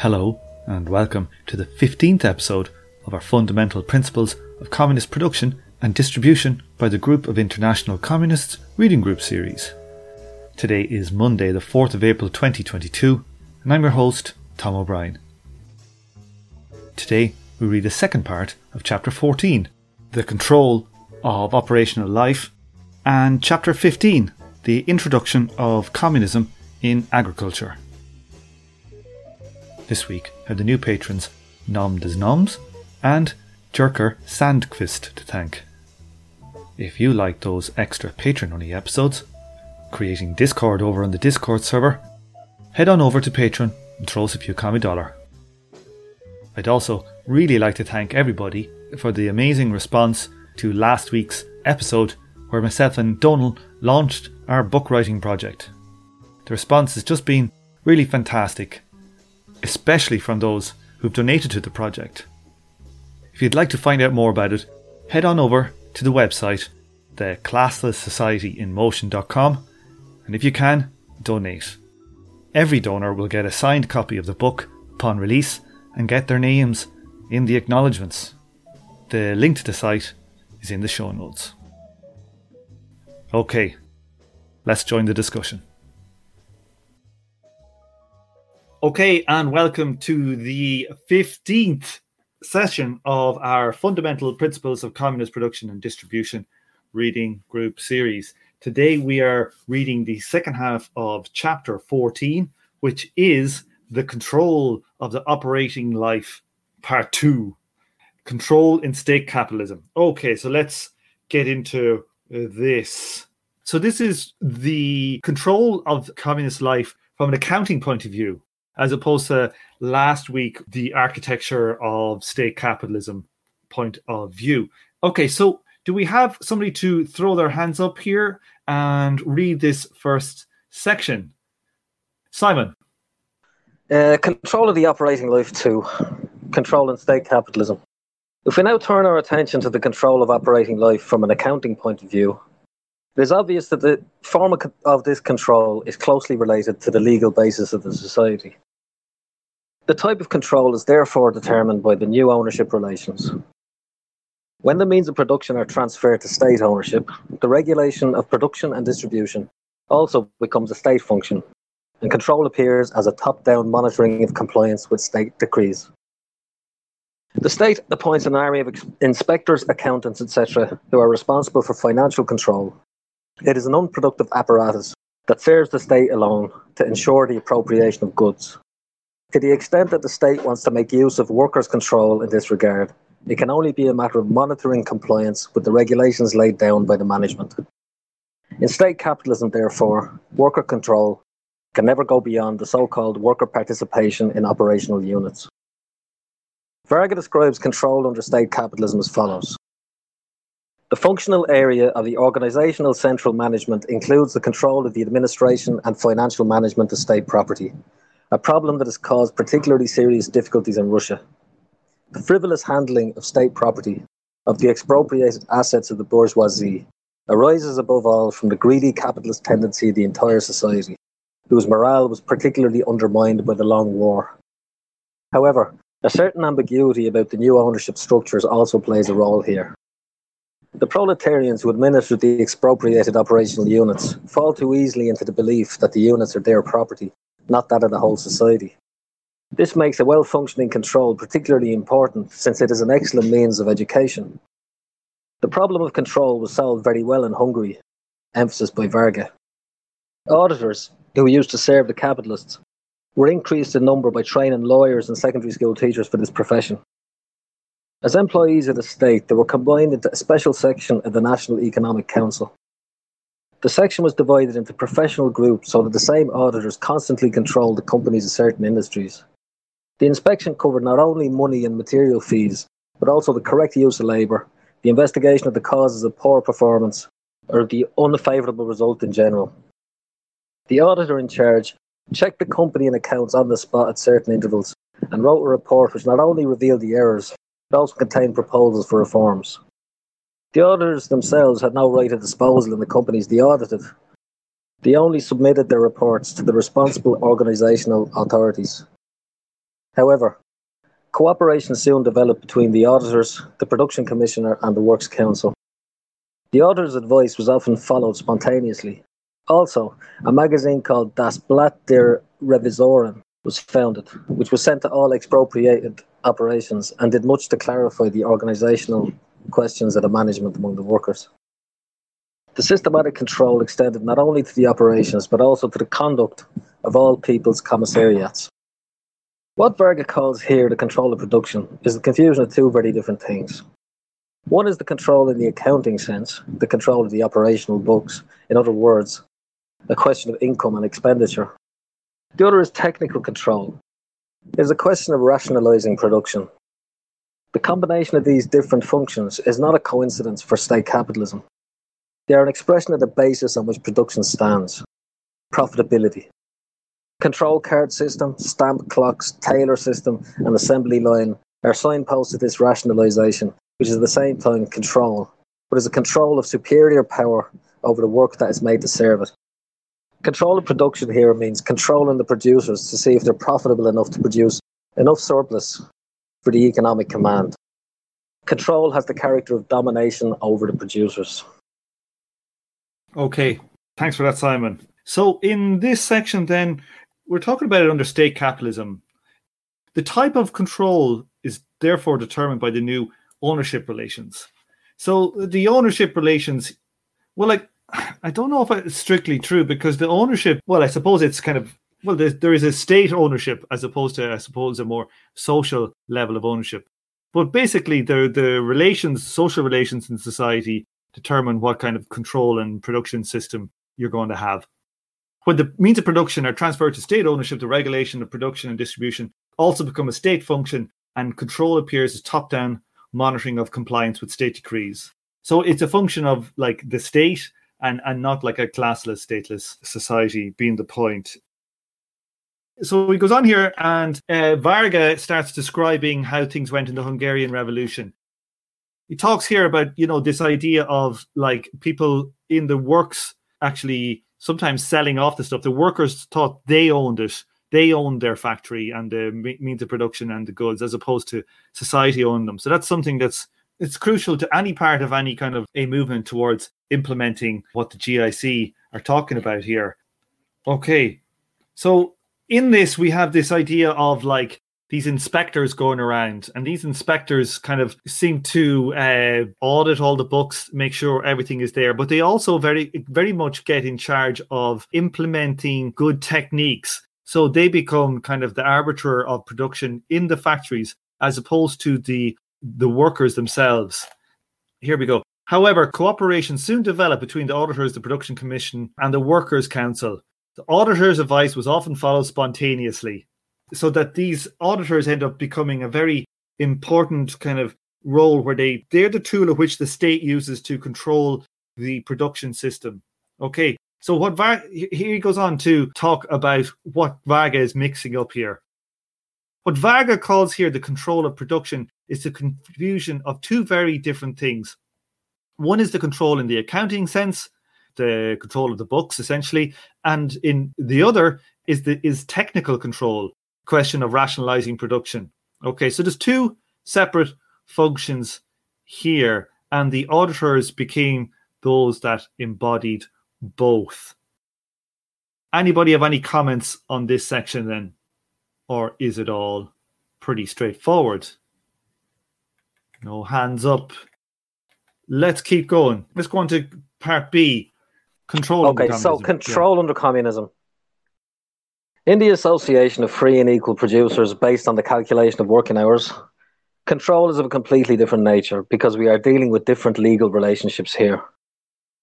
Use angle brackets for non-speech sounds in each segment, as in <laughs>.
Hello, and welcome to the 15th episode of our Fundamental Principles of Communist Production and Distribution by the Group of International Communists Reading Group series. Today is Monday, the 4th of April 2022, and I'm your host, Tom O'Brien. Today, we read the second part of Chapter 14, The Control of Operational Life, and Chapter 15, The Introduction of Communism in Agriculture. This week have the new patrons Nom des Noms and Jerker Sandquist to thank. If you like those extra patron only episodes, creating Discord over on the Discord server, head on over to Patreon and throw us a few commie dollar. I'd also really like to thank everybody for the amazing response to last week's episode where myself and Donal launched our book writing project. The response has just been really fantastic especially from those who've donated to the project. If you'd like to find out more about it, head on over to the website, the Classless Society in Motion.com, and if you can, donate. Every donor will get a signed copy of the book upon release and get their names in the acknowledgements. The link to the site is in the show notes. Okay, let's join the discussion. Okay, and welcome to the 15th session of our Fundamental Principles of Communist Production and Distribution reading group series. Today we are reading the second half of chapter 14, which is The Control of the Operating Life, Part 2 Control in State Capitalism. Okay, so let's get into uh, this. So, this is the control of communist life from an accounting point of view as opposed to last week, the architecture of state capitalism point of view. Okay, so do we have somebody to throw their hands up here and read this first section? Simon. Uh, control of the operating life to control in state capitalism. If we now turn our attention to the control of operating life from an accounting point of view, it is obvious that the form of this control is closely related to the legal basis of the society. The type of control is therefore determined by the new ownership relations. When the means of production are transferred to state ownership, the regulation of production and distribution also becomes a state function, and control appears as a top down monitoring of compliance with state decrees. The state appoints an army of inspectors, accountants, etc., who are responsible for financial control. It is an unproductive apparatus that serves the state alone to ensure the appropriation of goods. To the extent that the state wants to make use of workers' control in this regard, it can only be a matter of monitoring compliance with the regulations laid down by the management. In state capitalism, therefore, worker control can never go beyond the so called worker participation in operational units. Varga describes control under state capitalism as follows The functional area of the organizational central management includes the control of the administration and financial management of state property, a problem that has caused particularly serious difficulties in Russia. The frivolous handling of state property, of the expropriated assets of the bourgeoisie, arises above all from the greedy capitalist tendency of the entire society, whose morale was particularly undermined by the long war. However, a certain ambiguity about the new ownership structures also plays a role here. The proletarians who administer the expropriated operational units fall too easily into the belief that the units are their property not that of the whole society. This makes a well functioning control particularly important since it is an excellent means of education. The problem of control was solved very well in Hungary, emphasis by Varga. Auditors, who used to serve the capitalists, were increased in number by training lawyers and secondary school teachers for this profession. As employees of the state, they were combined into a special section of the National Economic Council. The section was divided into professional groups so that the same auditors constantly controlled the companies of certain industries. The inspection covered not only money and material fees, but also the correct use of labour, the investigation of the causes of poor performance, or the unfavourable result in general. The auditor in charge checked the company and accounts on the spot at certain intervals and wrote a report which not only revealed the errors, but also contained proposals for reforms. The auditors themselves had no right of disposal in the companies they audited. They only submitted their reports to the responsible organisational authorities. However, cooperation soon developed between the auditors, the production commissioner, and the works council. The auditor's advice was often followed spontaneously. Also, a magazine called Das Blatt der Revisoren was founded, which was sent to all expropriated operations and did much to clarify the organisational questions of the management among the workers. The systematic control extended not only to the operations but also to the conduct of all people's commissariats. What Varga calls here the control of production is the confusion of two very different things. One is the control in the accounting sense, the control of the operational books, in other words, a question of income and expenditure. The other is technical control. It is a question of rationalizing production. The combination of these different functions is not a coincidence for state capitalism. They are an expression of the basis on which production stands profitability. Control card system, stamp clocks, Taylor system, and assembly line are signposts of this rationalization, which is at the same time control, but is a control of superior power over the work that is made to serve it. Control of production here means controlling the producers to see if they're profitable enough to produce enough surplus for the economic command. Control has the character of domination over the producers. Okay, thanks for that, Simon. So, in this section, then, we're talking about it under state capitalism. The type of control is therefore determined by the new ownership relations. So, the ownership relations, well, like, <sighs> I don't know if it's strictly true because the ownership, well, I suppose it's kind of well, there is a state ownership as opposed to, I suppose, a more social level of ownership. But basically, the the relations, social relations in society, determine what kind of control and production system you're going to have. When the means of production are transferred to state ownership, the regulation of production and distribution also become a state function, and control appears as top-down monitoring of compliance with state decrees. So it's a function of like the state and and not like a classless, stateless society being the point so he goes on here, and uh, Varga starts describing how things went in the Hungarian Revolution. He talks here about you know this idea of like people in the works actually sometimes selling off the stuff. The workers thought they owned it, they owned their factory and the means of production and the goods, as opposed to society owned them. So that's something that's it's crucial to any part of any kind of a movement towards implementing what the GIC are talking about here. Okay, so in this we have this idea of like these inspectors going around and these inspectors kind of seem to uh, audit all the books make sure everything is there but they also very very much get in charge of implementing good techniques. So they become kind of the arbiter of production in the factories as opposed to the the workers themselves. Here we go. However cooperation soon developed between the auditors the production commission and the workers council the auditor's advice was often followed spontaneously, so that these auditors end up becoming a very important kind of role where they they're the tool of which the state uses to control the production system. Okay, so what Var- here he goes on to talk about what Varga is mixing up here. What Varga calls here the control of production is the confusion of two very different things. One is the control in the accounting sense, the control of the books essentially, and in the other is the is technical control, question of rationalizing production. Okay, so there's two separate functions here, and the auditors became those that embodied both. Anybody have any comments on this section then? Or is it all pretty straightforward? No hands up. Let's keep going. Let's go on to part B Control. Okay, so control yeah. under communism. In the association of free and equal producers based on the calculation of working hours, control is of a completely different nature because we are dealing with different legal relationships here.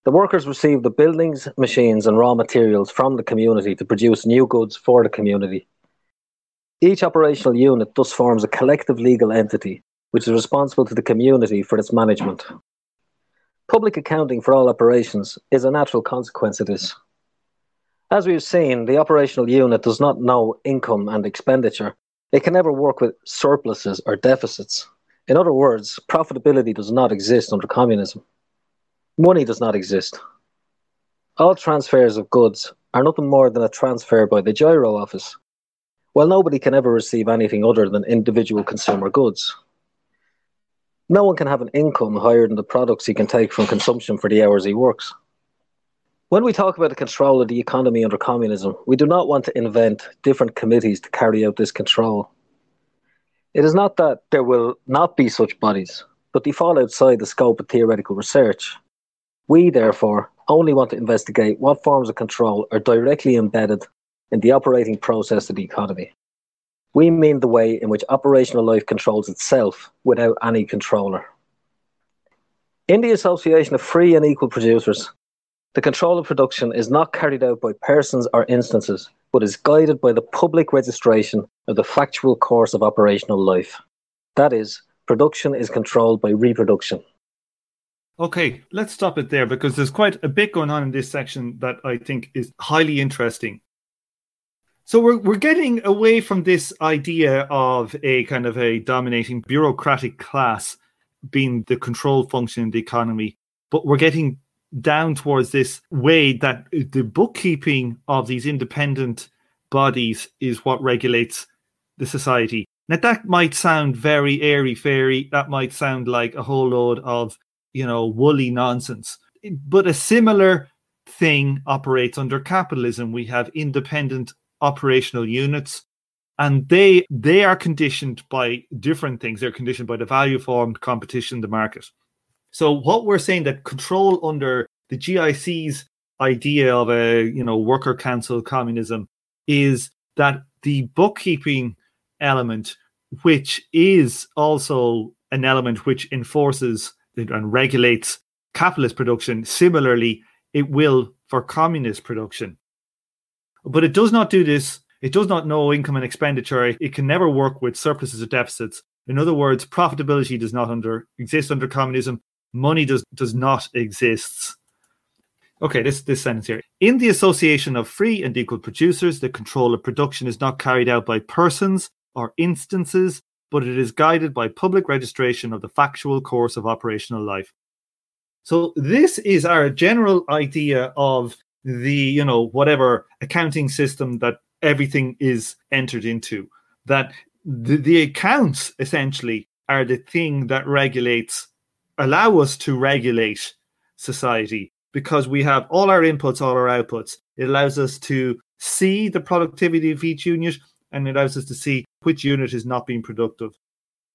The workers receive the buildings, machines, and raw materials from the community to produce new goods for the community. Each operational unit thus forms a collective legal entity which is responsible to the community for its management. Public accounting for all operations is a natural consequence of this. As we've seen, the operational unit does not know income and expenditure. It can never work with surpluses or deficits. In other words, profitability does not exist under communism. Money does not exist. All transfers of goods are nothing more than a transfer by the Giro office. Well, nobody can ever receive anything other than individual consumer goods. No one can have an income higher than the products he can take from consumption for the hours he works. When we talk about the control of the economy under communism, we do not want to invent different committees to carry out this control. It is not that there will not be such bodies, but they fall outside the scope of theoretical research. We, therefore, only want to investigate what forms of control are directly embedded in the operating process of the economy. We mean the way in which operational life controls itself without any controller. In the Association of Free and Equal Producers, the control of production is not carried out by persons or instances, but is guided by the public registration of the factual course of operational life. That is, production is controlled by reproduction. Okay, let's stop it there because there's quite a bit going on in this section that I think is highly interesting. So we're we're getting away from this idea of a kind of a dominating bureaucratic class being the control function in the economy, but we're getting down towards this way that the bookkeeping of these independent bodies is what regulates the society. Now that might sound very airy fairy. That might sound like a whole load of you know woolly nonsense. But a similar thing operates under capitalism. We have independent operational units and they they are conditioned by different things. They're conditioned by the value formed competition the market. So what we're saying that control under the GIC's idea of a you know worker council communism is that the bookkeeping element, which is also an element which enforces and regulates capitalist production, similarly, it will for communist production. But it does not do this. It does not know income and expenditure. It can never work with surpluses or deficits. In other words, profitability does not under exist under communism money does does not exist. Okay, this this sentence here. In the association of free and equal producers, the control of production is not carried out by persons or instances, but it is guided by public registration of the factual course of operational life. So this is our general idea of the, you know, whatever accounting system that everything is entered into. That the, the accounts essentially are the thing that regulates allow us to regulate society because we have all our inputs, all our outputs. It allows us to see the productivity of each unit and it allows us to see which unit is not being productive.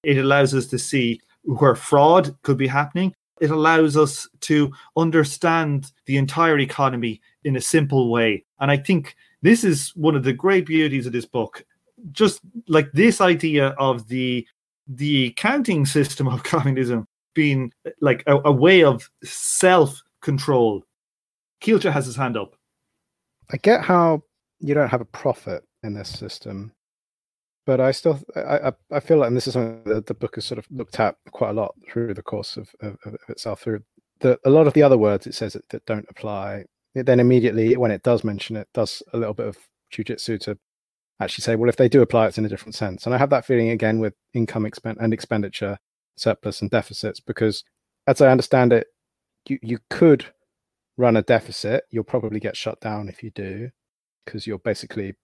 It allows us to see where fraud could be happening. It allows us to understand the entire economy in a simple way. And I think this is one of the great beauties of this book. Just like this idea of the the counting system <laughs> of communism being like a, a way of self control. Keelcha has his hand up. I get how you don't have a profit in this system, but I still I I, feel like and this is something that the book has sort of looked at quite a lot through the course of, of, of itself through the a lot of the other words it says that, that don't apply. It then immediately when it does mention it does a little bit of jujitsu to actually say, well, if they do apply, it's in a different sense. And I have that feeling again with income expen- and expenditure surplus and deficits because, as I understand it, you you could run a deficit. You'll probably get shut down if you do, because you're basically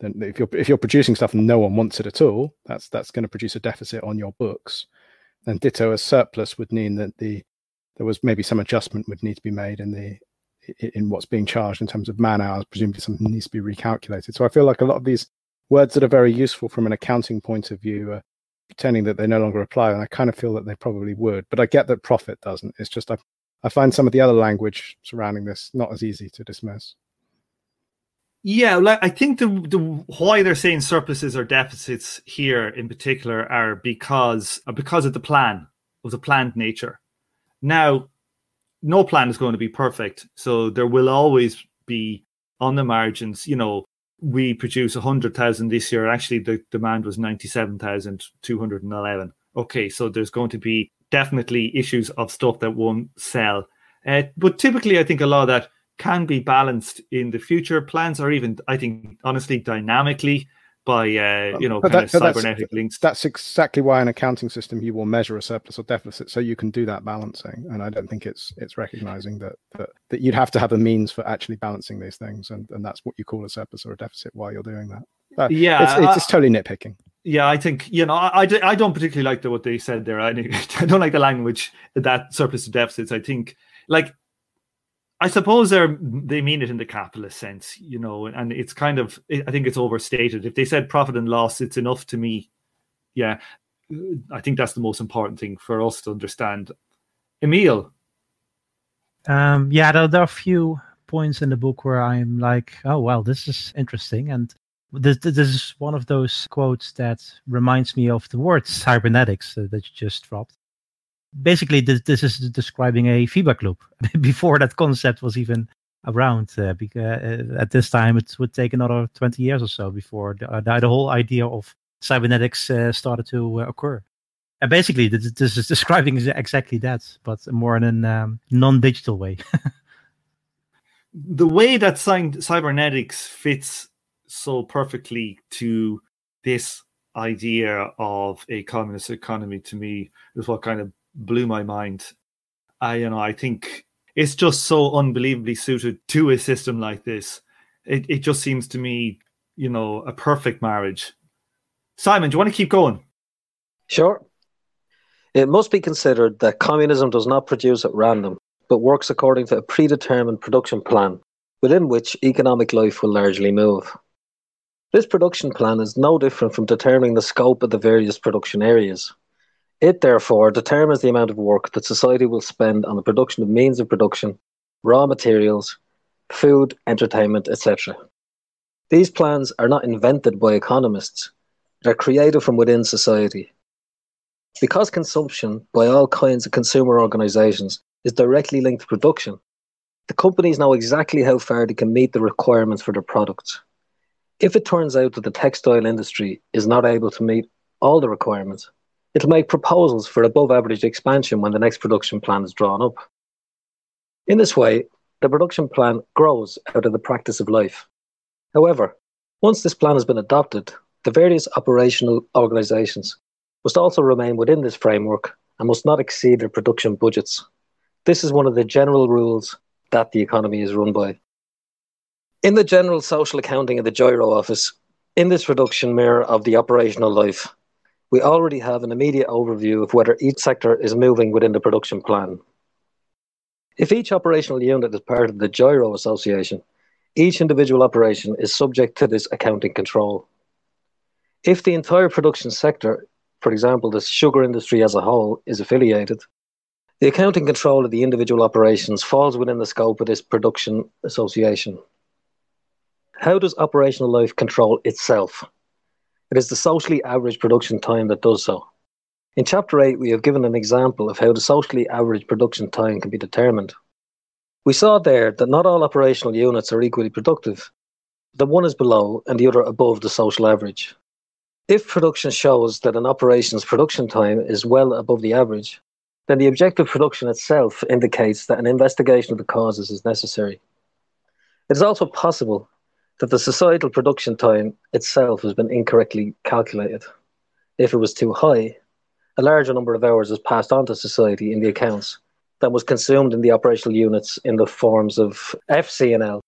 then if you're if you're producing stuff and no one wants it at all, that's that's going to produce a deficit on your books. And ditto a surplus would mean that the there was maybe some adjustment would need to be made in the in what's being charged in terms of man hours. Presumably something needs to be recalculated. So I feel like a lot of these words that are very useful from an accounting point of view are pretending that they no longer apply, and I kind of feel that they probably would. But I get that profit doesn't. It's just I, I find some of the other language surrounding this not as easy to dismiss. Yeah, like I think the the why they're saying surpluses or deficits here in particular are because uh, because of the plan of the planned nature. Now, no plan is going to be perfect, so there will always be on the margins, you know, we produce 100,000 this year. Actually, the demand was 97,211. Okay, so there's going to be definitely issues of stuff that won't sell. Uh, but typically, I think a lot of that can be balanced in the future plans, or even, I think, honestly, dynamically by uh, you know kind that, of cybernetic that's, links. That's exactly why an accounting system you will measure a surplus or deficit, so you can do that balancing. And I don't think it's it's recognizing that that, that you'd have to have a means for actually balancing these things, and, and that's what you call a surplus or a deficit while you're doing that. Uh, Yeah, it's, it's, it's totally nitpicking. Yeah, I think you know I, I don't particularly like the, what they said there. I, I <laughs> don't like the language that surplus to deficits. I think like I suppose they're they mean it in the capitalist sense, you know, and it's kind of I think it's overstated. If they said profit and loss, it's enough to me. Yeah, I think that's the most important thing for us to understand. Emil, Um, yeah, there, there are a few points in the book where I'm like, oh well, this is interesting, and this this is one of those quotes that reminds me of the word cybernetics that you just dropped. Basically, this this is describing a feedback loop <laughs> before that concept was even around. Uh, because uh, at this time, it would take another twenty years or so before the, uh, the, the whole idea of cybernetics uh, started to uh, occur. And basically, this, this is <laughs> describing exactly that, but more in a um, non-digital way. <laughs> the way that cy- cybernetics fits so perfectly to this idea of a communist economy to me is what kind of blew my mind. I you know I think it's just so unbelievably suited to a system like this. It it just seems to me, you know, a perfect marriage. Simon, do you want to keep going? Sure. It must be considered that communism does not produce at random, but works according to a predetermined production plan within which economic life will largely move. This production plan is no different from determining the scope of the various production areas. It therefore determines the amount of work that society will spend on the production of means of production, raw materials, food, entertainment, etc. These plans are not invented by economists, they're created from within society. Because consumption by all kinds of consumer organizations is directly linked to production, the companies know exactly how far they can meet the requirements for their products. If it turns out that the textile industry is not able to meet all the requirements, it'll make proposals for above average expansion when the next production plan is drawn up. In this way, the production plan grows out of the practice of life. However, once this plan has been adopted, the various operational organizations must also remain within this framework and must not exceed their production budgets. This is one of the general rules that the economy is run by. In the general social accounting of the Giro Office, in this reduction mirror of the operational life, we already have an immediate overview of whether each sector is moving within the production plan. If each operational unit is part of the Giro Association, each individual operation is subject to this accounting control. If the entire production sector, for example, the sugar industry as a whole, is affiliated, the accounting control of the individual operations falls within the scope of this production association. How does operational life control itself? It is the socially average production time that does so. In Chapter 8, we have given an example of how the socially average production time can be determined. We saw there that not all operational units are equally productive, that one is below and the other above the social average. If production shows that an operation's production time is well above the average, then the objective production itself indicates that an investigation of the causes is necessary. It is also possible that the societal production time itself has been incorrectly calculated. If it was too high, a larger number of hours is passed on to society in the accounts than was consumed in the operational units in the forms of FCNL.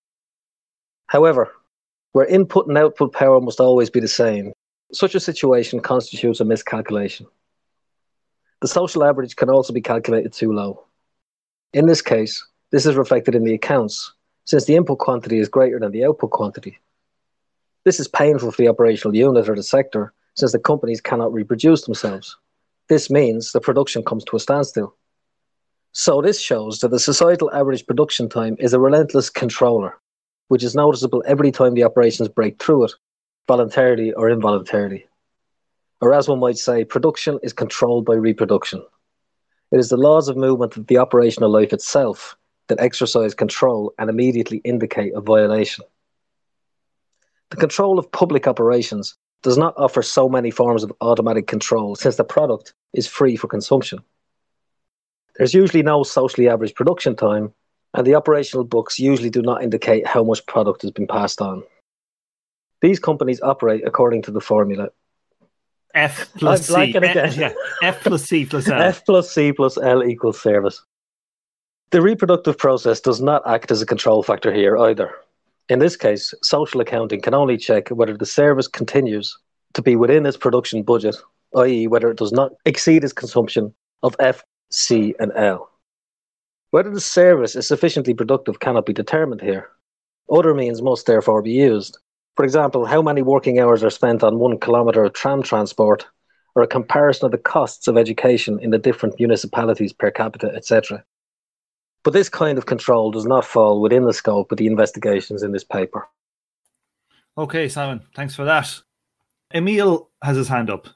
However, where input and output power must always be the same, such a situation constitutes a miscalculation. The social average can also be calculated too low. In this case, this is reflected in the accounts, since the input quantity is greater than the output quantity. This is painful for the operational unit or the sector, since the companies cannot reproduce themselves. This means the production comes to a standstill. So, this shows that the societal average production time is a relentless controller, which is noticeable every time the operations break through it, voluntarily or involuntarily. Or, as one might say, production is controlled by reproduction. It is the laws of movement of the operational life itself that exercise control and immediately indicate a violation. The control of public operations does not offer so many forms of automatic control since the product is free for consumption. There's usually no socially average production time, and the operational books usually do not indicate how much product has been passed on. These companies operate according to the formula F plus I'm C. blanking F, again. <laughs> yeah, F plus C plus L. F plus C plus L equals service. The reproductive process does not act as a control factor here either. In this case, social accounting can only check whether the service continues to be within its production budget, i.e., whether it does not exceed its consumption of F, C, and L. Whether the service is sufficiently productive cannot be determined here. Other means must therefore be used. For example, how many working hours are spent on one kilometre of tram transport, or a comparison of the costs of education in the different municipalities per capita, etc. But this kind of control does not fall within the scope of the investigations in this paper. Okay, Simon, thanks for that. Emil has his hand up.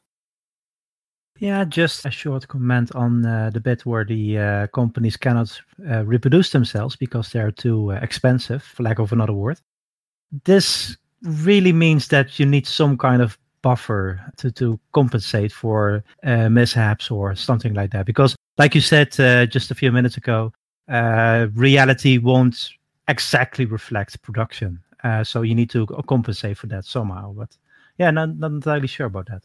Yeah, just a short comment on uh, the bit where the uh, companies cannot uh, reproduce themselves because they're too uh, expensive, for lack of another word. This really means that you need some kind of buffer to, to compensate for uh, mishaps or something like that. Because, like you said uh, just a few minutes ago, reality won't exactly reflect production. so you need to compensate for that somehow. But yeah, not, not entirely sure about that.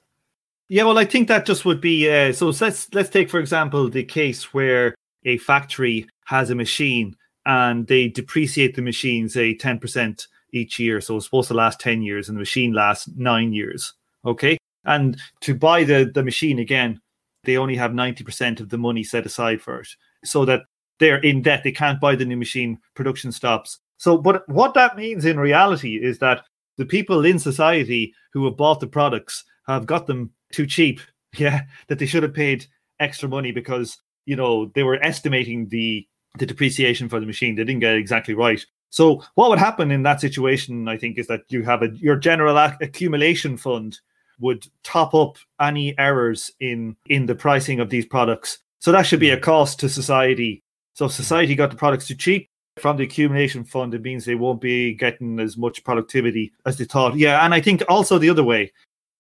Yeah, well, I think that just would be uh, so. Let's let's take for example the case where a factory has a machine and they depreciate the machine say ten percent each year. So it's supposed to last ten years, and the machine lasts nine years. Okay, and to buy the the machine again, they only have ninety percent of the money set aside for it, so that they're in debt. They can't buy the new machine. Production stops. So, but what that means in reality is that the people in society who have bought the products have got them too cheap. <laughs> Yeah, that they should have paid extra money because you know they were estimating the the depreciation for the machine. They didn't get it exactly right. So what would happen in that situation, I think, is that you have a your general accumulation fund would top up any errors in in the pricing of these products. So that should be a hmm. cost to society. So society got the products too cheap from the accumulation fund, it means they won't be getting as much productivity as they thought. Yeah, and I think also the other way,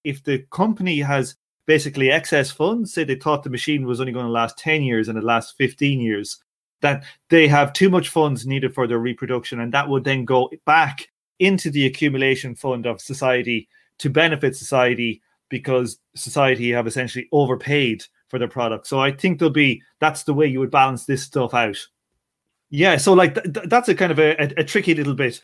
if the company has basically excess funds, say they thought the machine was only going to last 10 years and it lasts 15 years, that they have too much funds needed for their reproduction, and that would then go back into the accumulation fund of society to benefit society because society have essentially overpaid for their product. So I think there'll be that's the way you would balance this stuff out. Yeah, so like th- that's a kind of a, a, a, tricky little bit.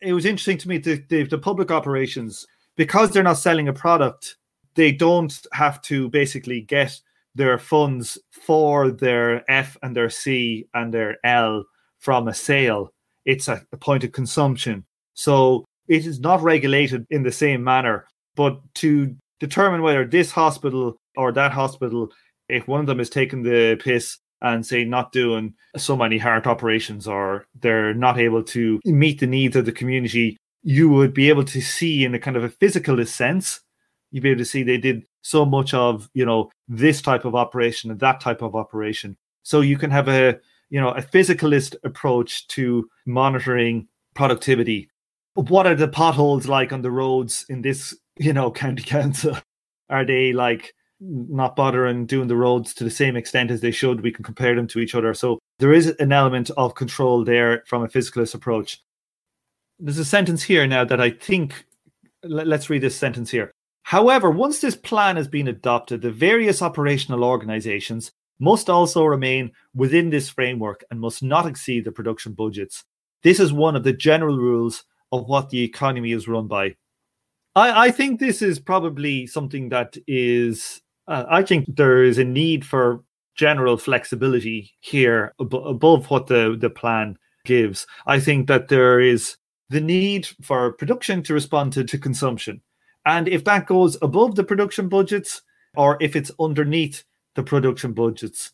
It was interesting to me the, the, the public operations because they're not selling a product, they don't have to basically get their funds for their F and their C and their L from a sale. It's a, a point of consumption. So it is not regulated in the same manner. But to determine whether this hospital or that hospital, if one of them is taking the piss and say not doing so many heart operations or they're not able to meet the needs of the community you would be able to see in a kind of a physicalist sense you'd be able to see they did so much of you know this type of operation and that type of operation. So you can have a you know a physicalist approach to monitoring productivity. What are the potholes like on the roads in this you know county <laughs> council? Are they like not bothering doing the roads to the same extent as they should we can compare them to each other so there is an element of control there from a physicalist approach there's a sentence here now that I think. Let's read this sentence here. However, once this plan has been adopted, the various operational organizations must also remain within this framework and must not exceed the production budgets. This is one of the general rules of what the economy is run by. I, I think this is probably something that is, uh, I think there is a need for general flexibility here ab- above what the, the plan gives. I think that there is the need for production to respond to, to consumption. And if that goes above the production budgets or if it's underneath the production budgets,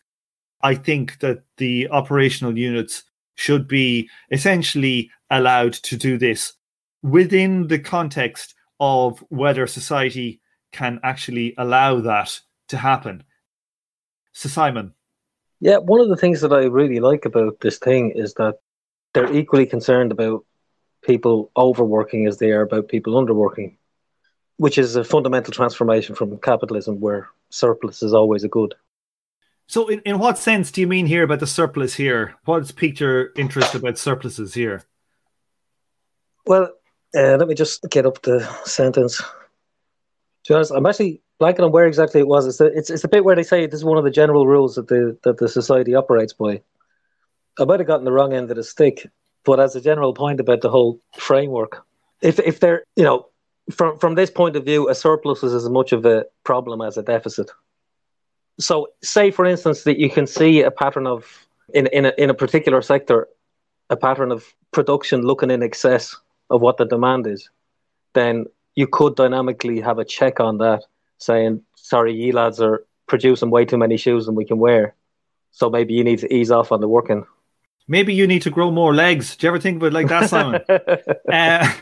I think that the operational units should be essentially allowed to do this within the context of whether society can actually allow that to happen. So, Simon. Yeah, one of the things that I really like about this thing is that they're equally concerned about people overworking as they are about people underworking, which is a fundamental transformation from capitalism where surplus is always a good. So, in, in what sense do you mean here about the surplus here? What's piqued your interest about surpluses here? Well, uh, let me just get up the sentence. To be honest, I'm actually blanking on where exactly it was. It's the, it's, it's the bit where they say this is one of the general rules that the that the society operates by. I might have gotten the wrong end of the stick, But as a general point about the whole framework, if if they're you know from from this point of view, a surplus is as much of a problem as a deficit. So, say for instance that you can see a pattern of in in a, in a particular sector, a pattern of production looking in excess of what the demand is, then you could dynamically have a check on that, saying, "Sorry, you lads are producing way too many shoes than we can wear, so maybe you need to ease off on the working." Maybe you need to grow more legs. Do you ever think about it like that, Simon? <laughs> uh,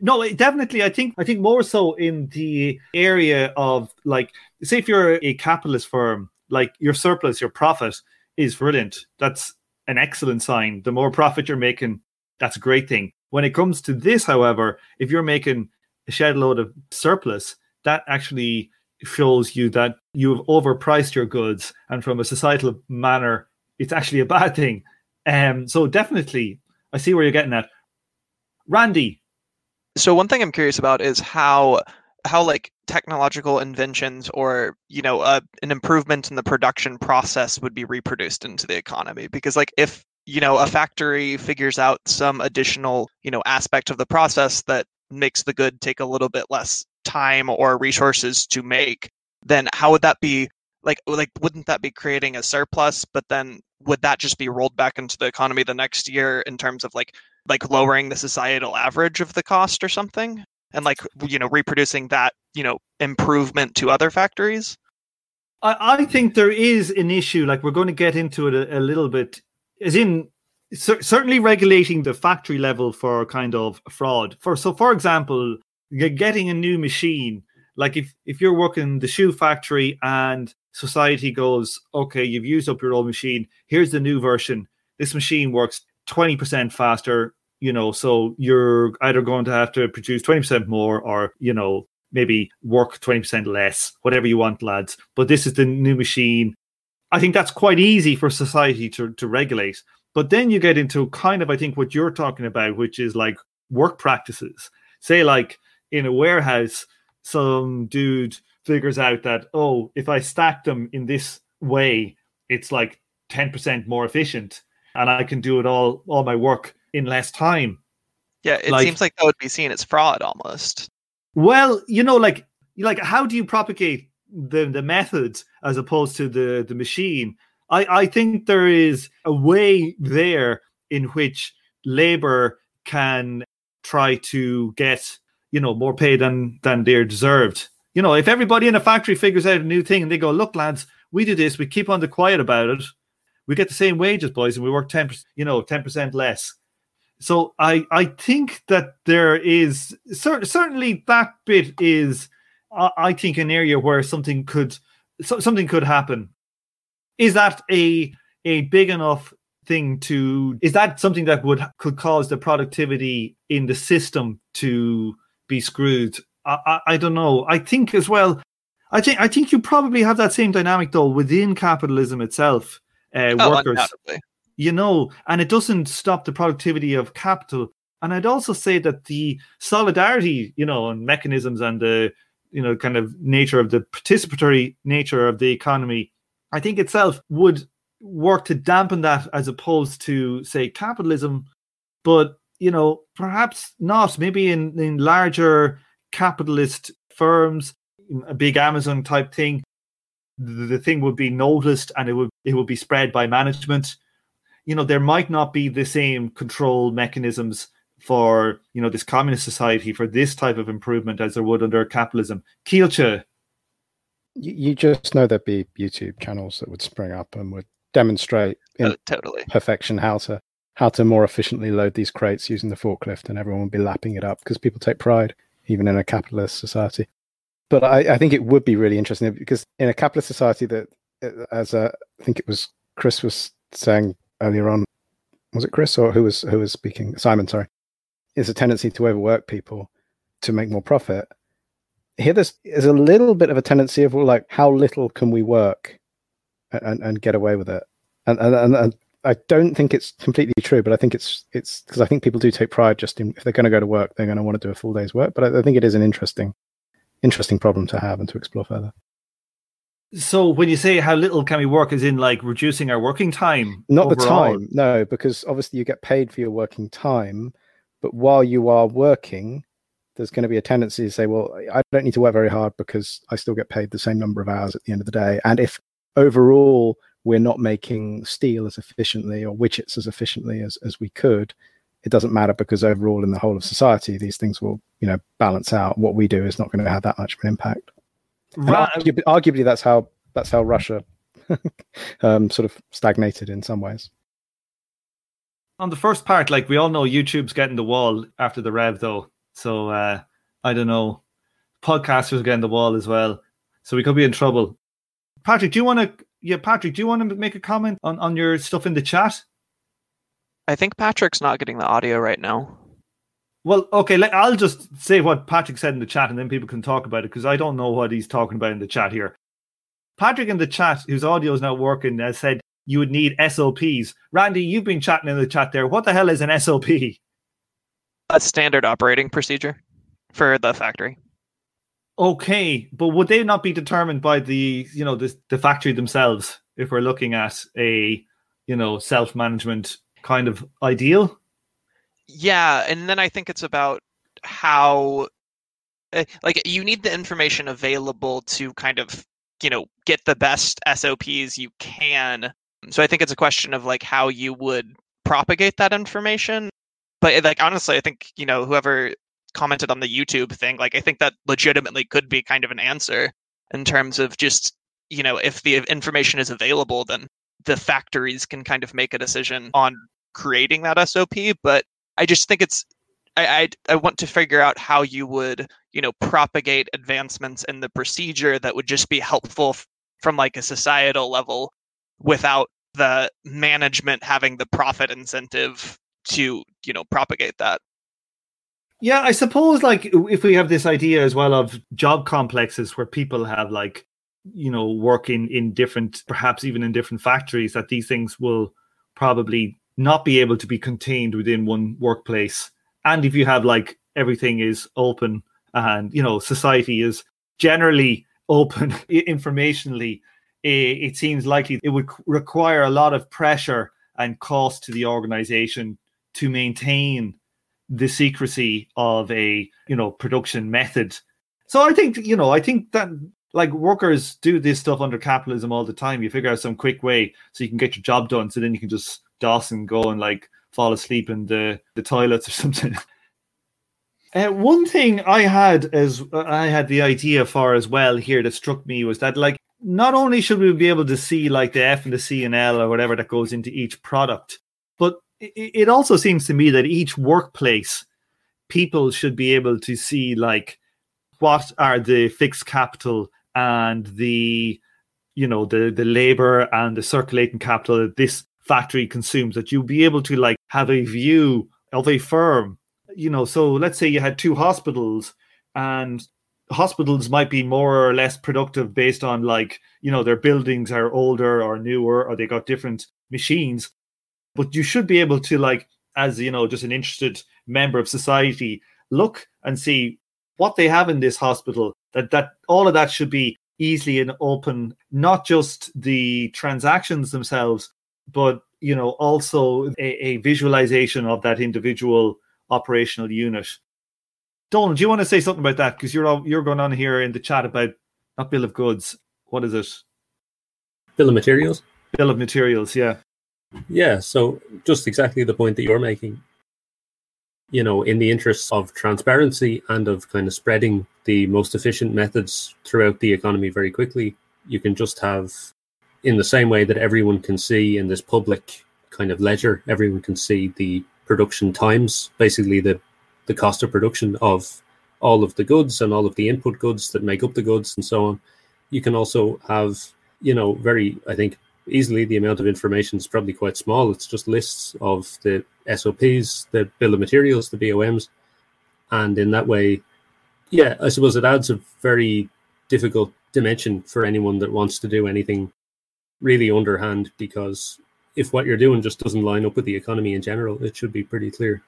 no, definitely. I think I think more so in the area of like, say, if you're a capitalist firm, like your surplus, your profit is brilliant. That's an excellent sign. The more profit you're making, that's a great thing. When it comes to this, however, if you're making a shed load of surplus, that actually shows you that you've overpriced your goods, and from a societal manner, it's actually a bad thing. Um, so definitely, I see where you're getting at. Randy, so one thing I'm curious about is how how like technological inventions or you know uh, an improvement in the production process would be reproduced into the economy because like if you know a factory figures out some additional you know aspect of the process that makes the good take a little bit less time or resources to make then how would that be like oh, like wouldn't that be creating a surplus but then would that just be rolled back into the economy the next year in terms of like like lowering the societal average of the cost or something? And like you know reproducing that you know improvement to other factories? I, I think there is an issue like we're going to get into it a, a little bit as in cer- certainly regulating the factory level for kind of fraud. For so for example getting a new machine. Like if if you're working the shoe factory and society goes okay you've used up your old machine. Here's the new version. This machine works 20% faster you know so you're either going to have to produce 20% more or you know maybe work 20% less whatever you want lads. But this is the new machine. I think that's quite easy for society to, to regulate. But then you get into kind of i think what you're talking about which is like work practices. Say like in a warehouse some dude figures out that oh if i stack them in this way it's like 10% more efficient and I can do it all all my work in less time. Yeah, it like, seems like that would be seen as fraud almost. Well, you know, like like how do you propagate the the methods as opposed to the the machine? I I think there is a way there in which labor can try to get you know more pay than than they're deserved. You know, if everybody in a factory figures out a new thing and they go, look, lads, we do this, we keep on the quiet about it we get the same wages, boys, and we work ten you know, ten percent less. So I I think that there is cer- certainly that bit is I, I think an area where something could so, something could happen. Is that a a big enough thing to is that something that would could cause the productivity in the system to be screwed? I, I, I don't know. I think as well. I think I think you probably have that same dynamic though within capitalism itself uh, oh, workers. You know, and it doesn't stop the productivity of capital. And I'd also say that the solidarity, you know, and mechanisms and the, you know, kind of nature of the participatory nature of the economy, I think itself would work to dampen that as opposed to, say, capitalism. But, you know, perhaps not. Maybe in, in larger capitalist firms, mm, a big Amazon type thing, the, the thing would be noticed and it would it would be spread by management. You know, there might not be the same control mechanisms for you know this communist society for this type of improvement as there would under capitalism. Kielce. You just know there'd be YouTube channels that would spring up and would demonstrate oh, in oh, totally perfection how to how to more efficiently load these crates using the forklift, and everyone would be lapping it up because people take pride, even in a capitalist society but I, I, think it would be really interesting because in a capitalist society that, uh, as a, I think it was Chris was saying earlier on, was it Chris or who was who was speaking? Simon, sorry. Is a tendency to overwork people to make more profit. Here, there's, a little bit of a tendency of like how little can we work and, and get away with it, and, and and I don't think it's completely true, but I think it's it's because I think people do take pride just in if they're going to go to work, they're going to want to do a full day's work. But I, I think it is an interesting interesting problem to have and to explore further. So when you say how little can we work, is in like reducing our working time? Not the time, no, because obviously you get paid for your working time, but while you are working, there's going to be a tendency to say, well, I don't need to work very hard because I still get paid the same number of hours at the end of the day. And if overall we're not making steel as efficiently or widgets as efficiently as, as we could, it doesn't matter because overall in the whole of society, these things will, you know, balance out. What we do is not going to have that much of an impact. And Ra- arguably, arguably, that's how that's how Russia <laughs> um, sort of stagnated in some ways. on the first part, like we all know, YouTube's getting the wall after the rev, though. So uh, I don't know. Podcasters are getting the wall as well, so we could be in trouble. Patrick, do you want to? Yeah, Patrick, do you want to make a comment on on your stuff in the chat? I think Patrick's not getting the audio right now. Well, okay, let, I'll just say what Patrick said in the chat, and then people can talk about it because I don't know what he's talking about in the chat here. Patrick in the chat, whose audio is not working, has said you would need SOPs. Randy, you've been chatting in the chat there. What the hell is an SOP? A standard operating procedure for the factory. Okay, but would they not be determined by the you know the the factory themselves if we're looking at a you know self management kind of ideal? Yeah, and then I think it's about how eh, like you need the information available to kind of, you know, get the best SOPs you can. So I think it's a question of like how you would propagate that information. But eh, like honestly, I think, you know, whoever commented on the YouTube thing, like I think that legitimately could be kind of an answer in terms of just, you know, if the information is available, then the factories can kind of make a decision on creating that SOP. But I just think it's I, I I want to figure out how you would you know propagate advancements in the procedure that would just be helpful f- from like a societal level without the management having the profit incentive to you know propagate that. Yeah, I suppose like if we have this idea as well of job complexes where people have like you know working in different perhaps even in different factories that these things will probably not be able to be contained within one workplace. And if you have like everything is open and you know society is generally open <laughs> informationally it seems likely it would require a lot of pressure and cost to the organization to maintain the secrecy of a you know production method. So i think you know i think that like workers do this stuff under capitalism all the time. You figure out some quick way so you can get your job done so then you can just DOS and go and like fall asleep in the the toilets or <laughs> something. Uh, one thing i had as i had the idea for as well here that struck me was that like not only should we be able to see like the f and the c and l or whatever that goes into each product it also seems to me that each workplace people should be able to see like what are the fixed capital and the you know the the labor and the circulating capital that this factory consumes that you'll be able to like have a view of a firm. You know so let's say you had two hospitals and hospitals might be more or less productive based on like you know their buildings are older or newer or they got different machines but you should be able to like as you know just an interested member of society look and see what they have in this hospital that that all of that should be easily and open not just the transactions themselves but you know also a, a visualization of that individual operational unit Donald, do you want to say something about that? Because you're all, you're going on here in the chat about not bill of goods. What is it? Bill of materials. Bill of materials. Yeah. Yeah, so just exactly the point that you're making. You know, in the interests of transparency and of kind of spreading the most efficient methods throughout the economy very quickly, you can just have, in the same way that everyone can see in this public kind of ledger, everyone can see the production times, basically the the cost of production of all of the goods and all of the input goods that make up the goods and so on. You can also have, you know, very, I think, easily the amount of information is probably quite small. It's just lists of the SOPs, the bill of materials, the BOMs. And in that way, yeah, I suppose it adds a very difficult dimension for anyone that wants to do anything really underhand because if what you're doing just doesn't line up with the economy in general, it should be pretty clear.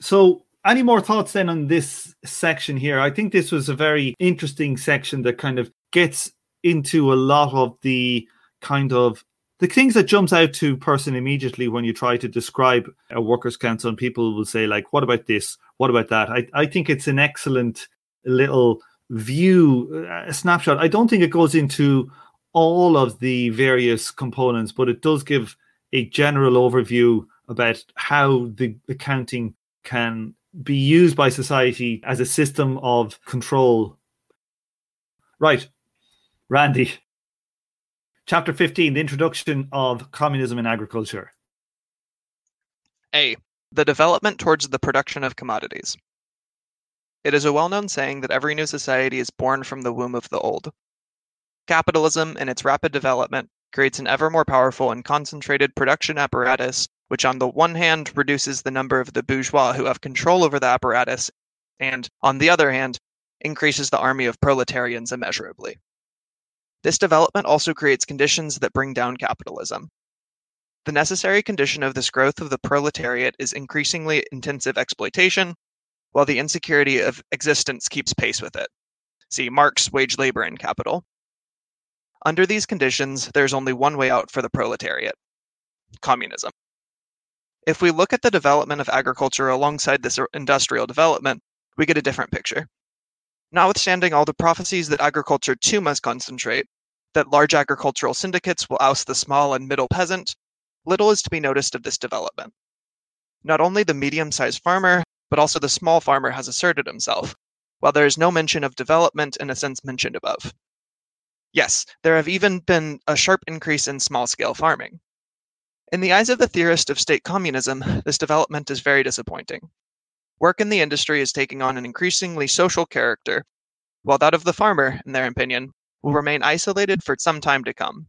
So, any more thoughts then on this section here? I think this was a very interesting section that kind of gets into a lot of the kind of the things that jumps out to person immediately when you try to describe a workers council and people will say like what about this? What about that? I, I think it's an excellent little view uh, a snapshot. I don't think it goes into all of the various components but it does give a general overview about how the accounting can be used by society as a system of control. Right. Randy Chapter 15 The Introduction of Communism in Agriculture. A. The development towards the production of commodities. It is a well known saying that every new society is born from the womb of the old. Capitalism, in its rapid development, creates an ever more powerful and concentrated production apparatus, which on the one hand reduces the number of the bourgeois who have control over the apparatus, and, on the other hand, increases the army of proletarians immeasurably. This development also creates conditions that bring down capitalism. The necessary condition of this growth of the proletariat is increasingly intensive exploitation, while the insecurity of existence keeps pace with it. See Marx, Wage Labor and Capital. Under these conditions, there's only one way out for the proletariat communism. If we look at the development of agriculture alongside this industrial development, we get a different picture. Notwithstanding all the prophecies that agriculture too must concentrate, that large agricultural syndicates will oust the small and middle peasant, little is to be noticed of this development. Not only the medium sized farmer, but also the small farmer has asserted himself, while there is no mention of development in a sense mentioned above. Yes, there have even been a sharp increase in small scale farming. In the eyes of the theorist of state communism, this development is very disappointing. Work in the industry is taking on an increasingly social character, while that of the farmer, in their opinion, will mm. remain isolated for some time to come.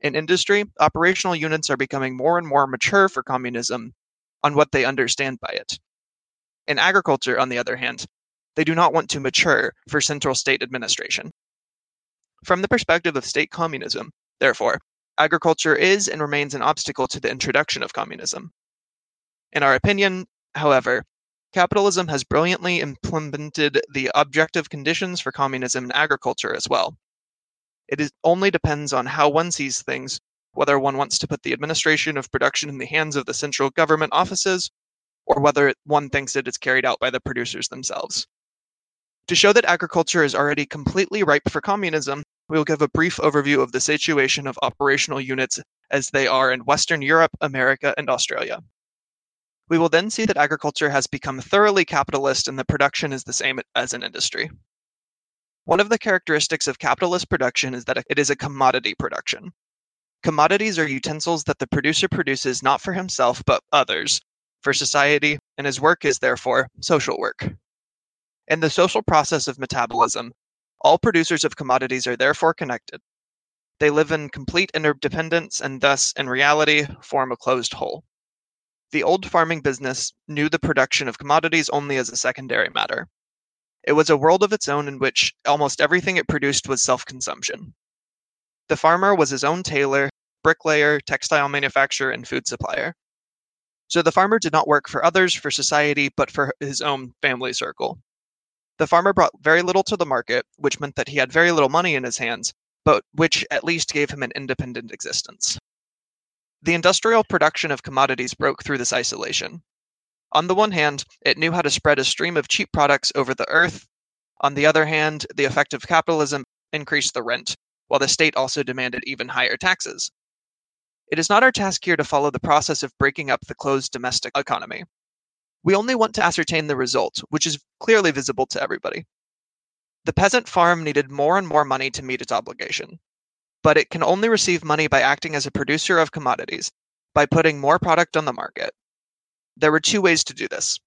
In industry, operational units are becoming more and more mature for communism on what they understand by it. In agriculture, on the other hand, they do not want to mature for central state administration. From the perspective of state communism, therefore, agriculture is and remains an obstacle to the introduction of communism. In our opinion, however, Capitalism has brilliantly implemented the objective conditions for communism in agriculture as well. It only depends on how one sees things, whether one wants to put the administration of production in the hands of the central government offices, or whether one thinks it is carried out by the producers themselves. To show that agriculture is already completely ripe for communism, we will give a brief overview of the situation of operational units as they are in Western Europe, America, and Australia. We will then see that agriculture has become thoroughly capitalist and the production is the same as an industry. One of the characteristics of capitalist production is that it is a commodity production. Commodities are utensils that the producer produces not for himself but others, for society, and his work is therefore social work. In the social process of metabolism, all producers of commodities are therefore connected. They live in complete interdependence and thus, in reality, form a closed whole. The old farming business knew the production of commodities only as a secondary matter. It was a world of its own in which almost everything it produced was self consumption. The farmer was his own tailor, bricklayer, textile manufacturer, and food supplier. So the farmer did not work for others, for society, but for his own family circle. The farmer brought very little to the market, which meant that he had very little money in his hands, but which at least gave him an independent existence. The industrial production of commodities broke through this isolation. On the one hand, it knew how to spread a stream of cheap products over the earth. On the other hand, the effect of capitalism increased the rent, while the state also demanded even higher taxes. It is not our task here to follow the process of breaking up the closed domestic economy. We only want to ascertain the result, which is clearly visible to everybody. The peasant farm needed more and more money to meet its obligation but it can only receive money by acting as a producer of commodities, by putting more product on the market. There were two ways to do this.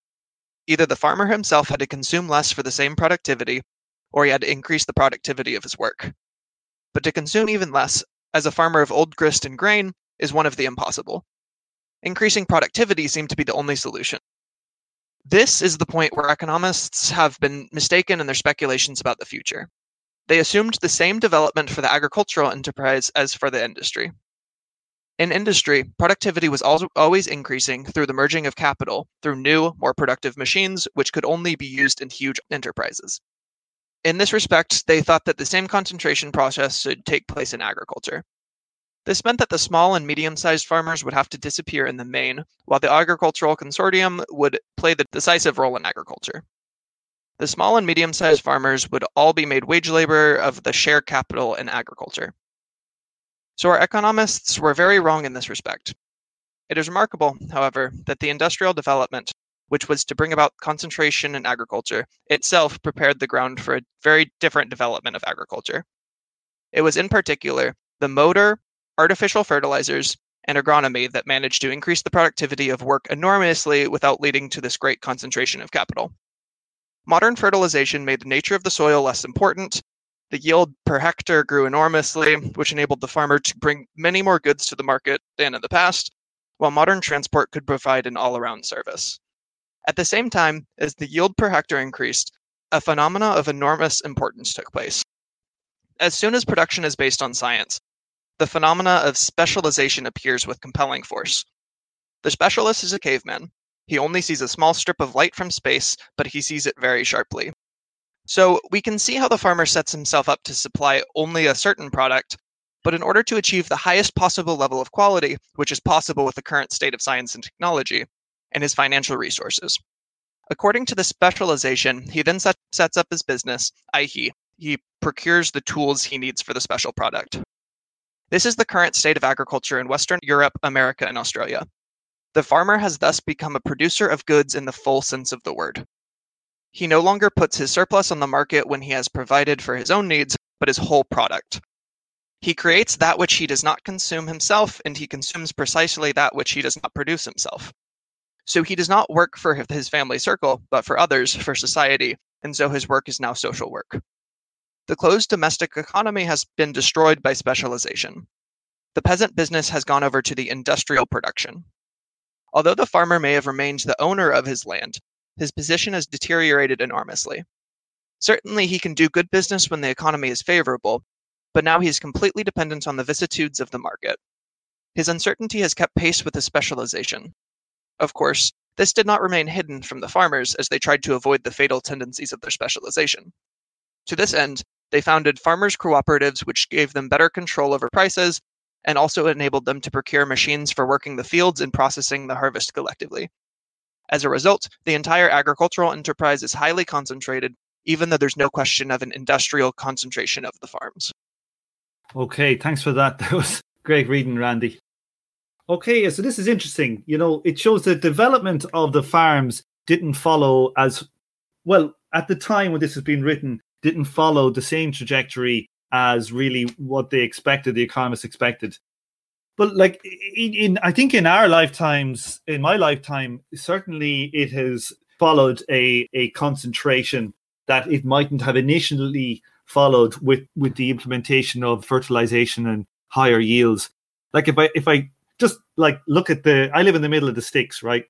Either the farmer himself had to consume less for the same productivity, or he had to increase the productivity of his work. But to consume even less, as a farmer of old grist and grain, is one of the impossible. Increasing productivity seemed to be the only solution. This is the point where economists have been mistaken in their speculations about the future. They assumed the same development for the agricultural enterprise as for the industry. In industry, productivity was always increasing through the merging of capital through new, more productive machines, which could only be used in huge enterprises. In this respect, they thought that the same concentration process should take place in agriculture. This meant that the small and medium sized farmers would have to disappear in the main, while the agricultural consortium would play the decisive role in agriculture. The small and medium sized farmers would all be made wage labor of the share capital in agriculture. So our economists were very wrong in this respect. It is remarkable, however, that the industrial development which was to bring about concentration in agriculture, itself prepared the ground for a very different development of agriculture. It was in particular the motor, artificial fertilizers, and agronomy that managed to increase the productivity of work enormously without leading to this great concentration of capital. Modern fertilization made the nature of the soil less important. The yield per hectare grew enormously, which enabled the farmer to bring many more goods to the market than in the past, while modern transport could provide an all around service. At the same time as the yield per hectare increased, a phenomena of enormous importance took place. As soon as production is based on science, the phenomena of specialization appears with compelling force. The specialist is a caveman. He only sees a small strip of light from space, but he sees it very sharply. So we can see how the farmer sets himself up to supply only a certain product, but in order to achieve the highest possible level of quality, which is possible with the current state of science and technology, and his financial resources. According to the specialization, he then set, sets up his business, i.e., he procures the tools he needs for the special product. This is the current state of agriculture in Western Europe, America, and Australia. The farmer has thus become a producer of goods in the full sense of the word. He no longer puts his surplus on the market when he has provided for his own needs, but his whole product. He creates that which he does not consume himself, and he consumes precisely that which he does not produce himself. So he does not work for his family circle, but for others, for society, and so his work is now social work. The closed domestic economy has been destroyed by specialization. The peasant business has gone over to the industrial production. Although the farmer may have remained the owner of his land, his position has deteriorated enormously. Certainly, he can do good business when the economy is favorable, but now he is completely dependent on the vicissitudes of the market. His uncertainty has kept pace with his specialization. Of course, this did not remain hidden from the farmers as they tried to avoid the fatal tendencies of their specialization. To this end, they founded farmers' cooperatives, which gave them better control over prices and also enabled them to procure machines for working the fields and processing the harvest collectively. As a result, the entire agricultural enterprise is highly concentrated, even though there's no question of an industrial concentration of the farms. Okay, thanks for that. <laughs> That was great reading, Randy. Okay, so this is interesting. You know, it shows the development of the farms didn't follow as well at the time when this has been written, didn't follow the same trajectory as really what they expected, the economists expected. But like in, in I think in our lifetimes, in my lifetime, certainly it has followed a, a concentration that it mightn't have initially followed with, with the implementation of fertilization and higher yields. Like if I if I just like look at the I live in the middle of the sticks, right?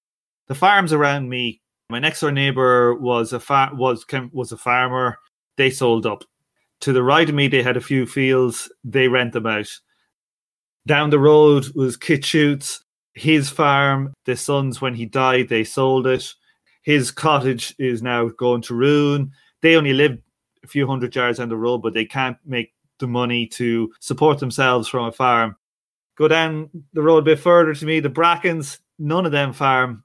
The farms around me. My next door neighbor was a fa- was was a farmer. They sold up. To the right of me, they had a few fields. They rent them out. Down the road was Kit his farm. The sons, when he died, they sold it. His cottage is now going to ruin. They only live a few hundred yards down the road, but they can't make the money to support themselves from a farm. Go down the road a bit further to me, the Brackens, none of them farm.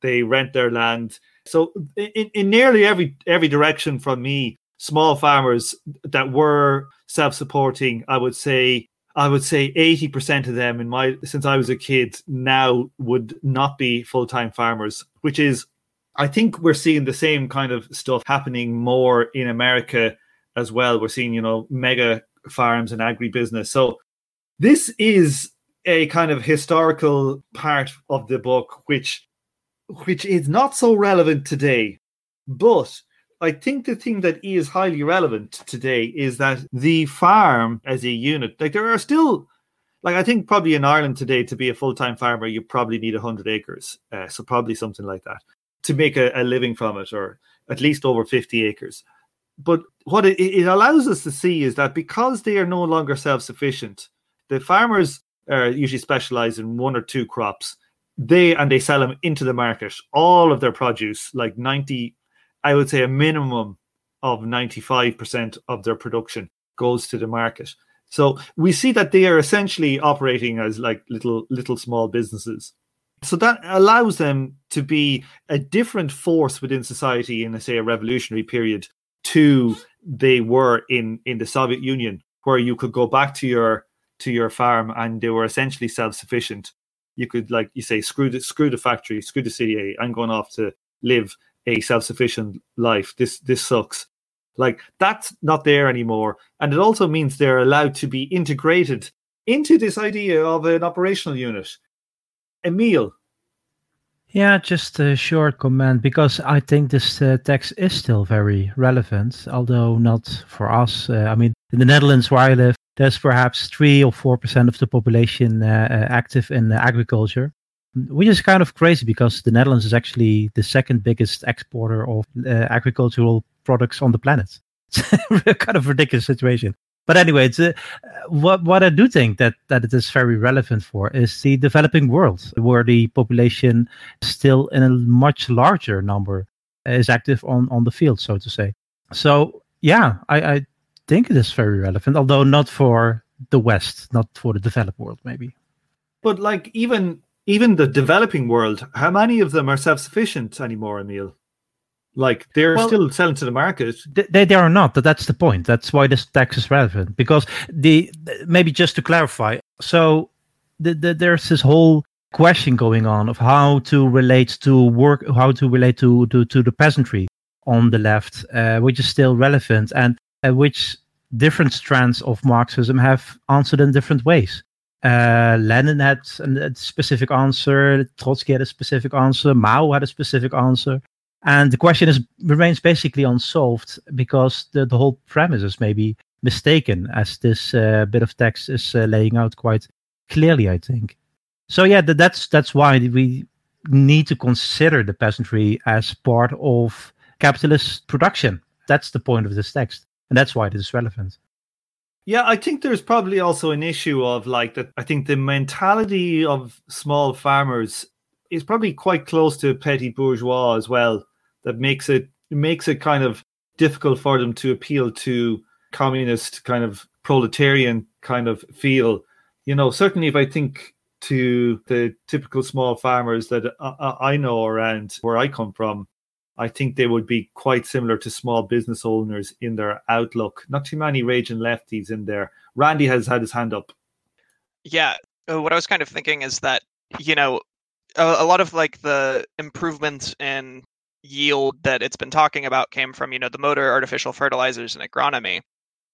They rent their land. So in, in nearly every every direction from me, small farmers that were self-supporting, I would say I would say 80% of them in my since I was a kid now would not be full-time farmers, which is I think we're seeing the same kind of stuff happening more in America as well. We're seeing, you know, mega farms and agribusiness. So this is a kind of historical part of the book, which which is not so relevant today. But I think the thing that is highly relevant today is that the farm as a unit, like there are still, like I think probably in Ireland today to be a full time farmer, you probably need 100 acres. Uh, so probably something like that to make a, a, living from it, or at least over 50 acres. But what it, it allows us to see is that because they are no longer self sufficient, the farmers are usually specialize in one or two crops. They and they sell them into the market. All of their produce, like 90, I would say a minimum of 95% of their production goes to the market. So we see that they are essentially operating as like little little small businesses. So that allows them to be a different force within society in, a say, a revolutionary period to they were in in the Soviet Union, where you could go back to your to your farm and they were essentially self sufficient. You could like you say, screw the screw the factory, screw the city. I'm going off to live a self sufficient life. This this sucks. Like that's not there anymore. And it also means they're allowed to be integrated into this idea of an operational unit. Emil. Yeah, just a short comment because I think this uh, text is still very relevant, although not for us. Uh, I mean, in the Netherlands where I live, there's perhaps three or four percent of the population uh, uh active in agriculture, which is kind of crazy because the Netherlands is actually the second biggest exporter of uh, agricultural products on the planet. <laughs> It's kind of ridiculous situation. But anyway, it's, uh, what what I do think that that it is very relevant for is the developing world, where the population still in a much larger number is active on on the field, so to say. So yeah, I, I think it is very relevant, although not for the West, not for the developed world, maybe. But like even even the developing world, how many of them are self sufficient anymore, Emil? Like they're well, still selling to the market. They they are not. But that's the point. That's why this tax is relevant because the maybe just to clarify. So the, the, there's this whole question going on of how to relate to work, how to relate to to, to the peasantry on the left, uh, which is still relevant, and uh, which different strands of Marxism have answered in different ways. Uh, Lenin had a specific answer, Trotsky had a specific answer, Mao had a specific answer. And the question is remains basically unsolved because the, the whole premise is maybe mistaken as this uh, bit of text is uh, laying out quite clearly i think. So yeah that, that's that's why we need to consider the peasantry as part of capitalist production. That's the point of this text and that's why it is relevant yeah, I think there's probably also an issue of like that. I think the mentality of small farmers is probably quite close to petty bourgeois as well that makes it makes it kind of difficult for them to appeal to communist kind of proletarian kind of feel. You know, certainly if I think to the typical small farmers that I know around where I come from, I think they would be quite similar to small business owners in their outlook. Not too many raging lefties in there. Randy has had his hand up. Yeah, uh, what I was kind of thinking is that you know a, a lot of like the improvements in yield that it's been talking about came from you know the motor artificial fertilizers and agronomy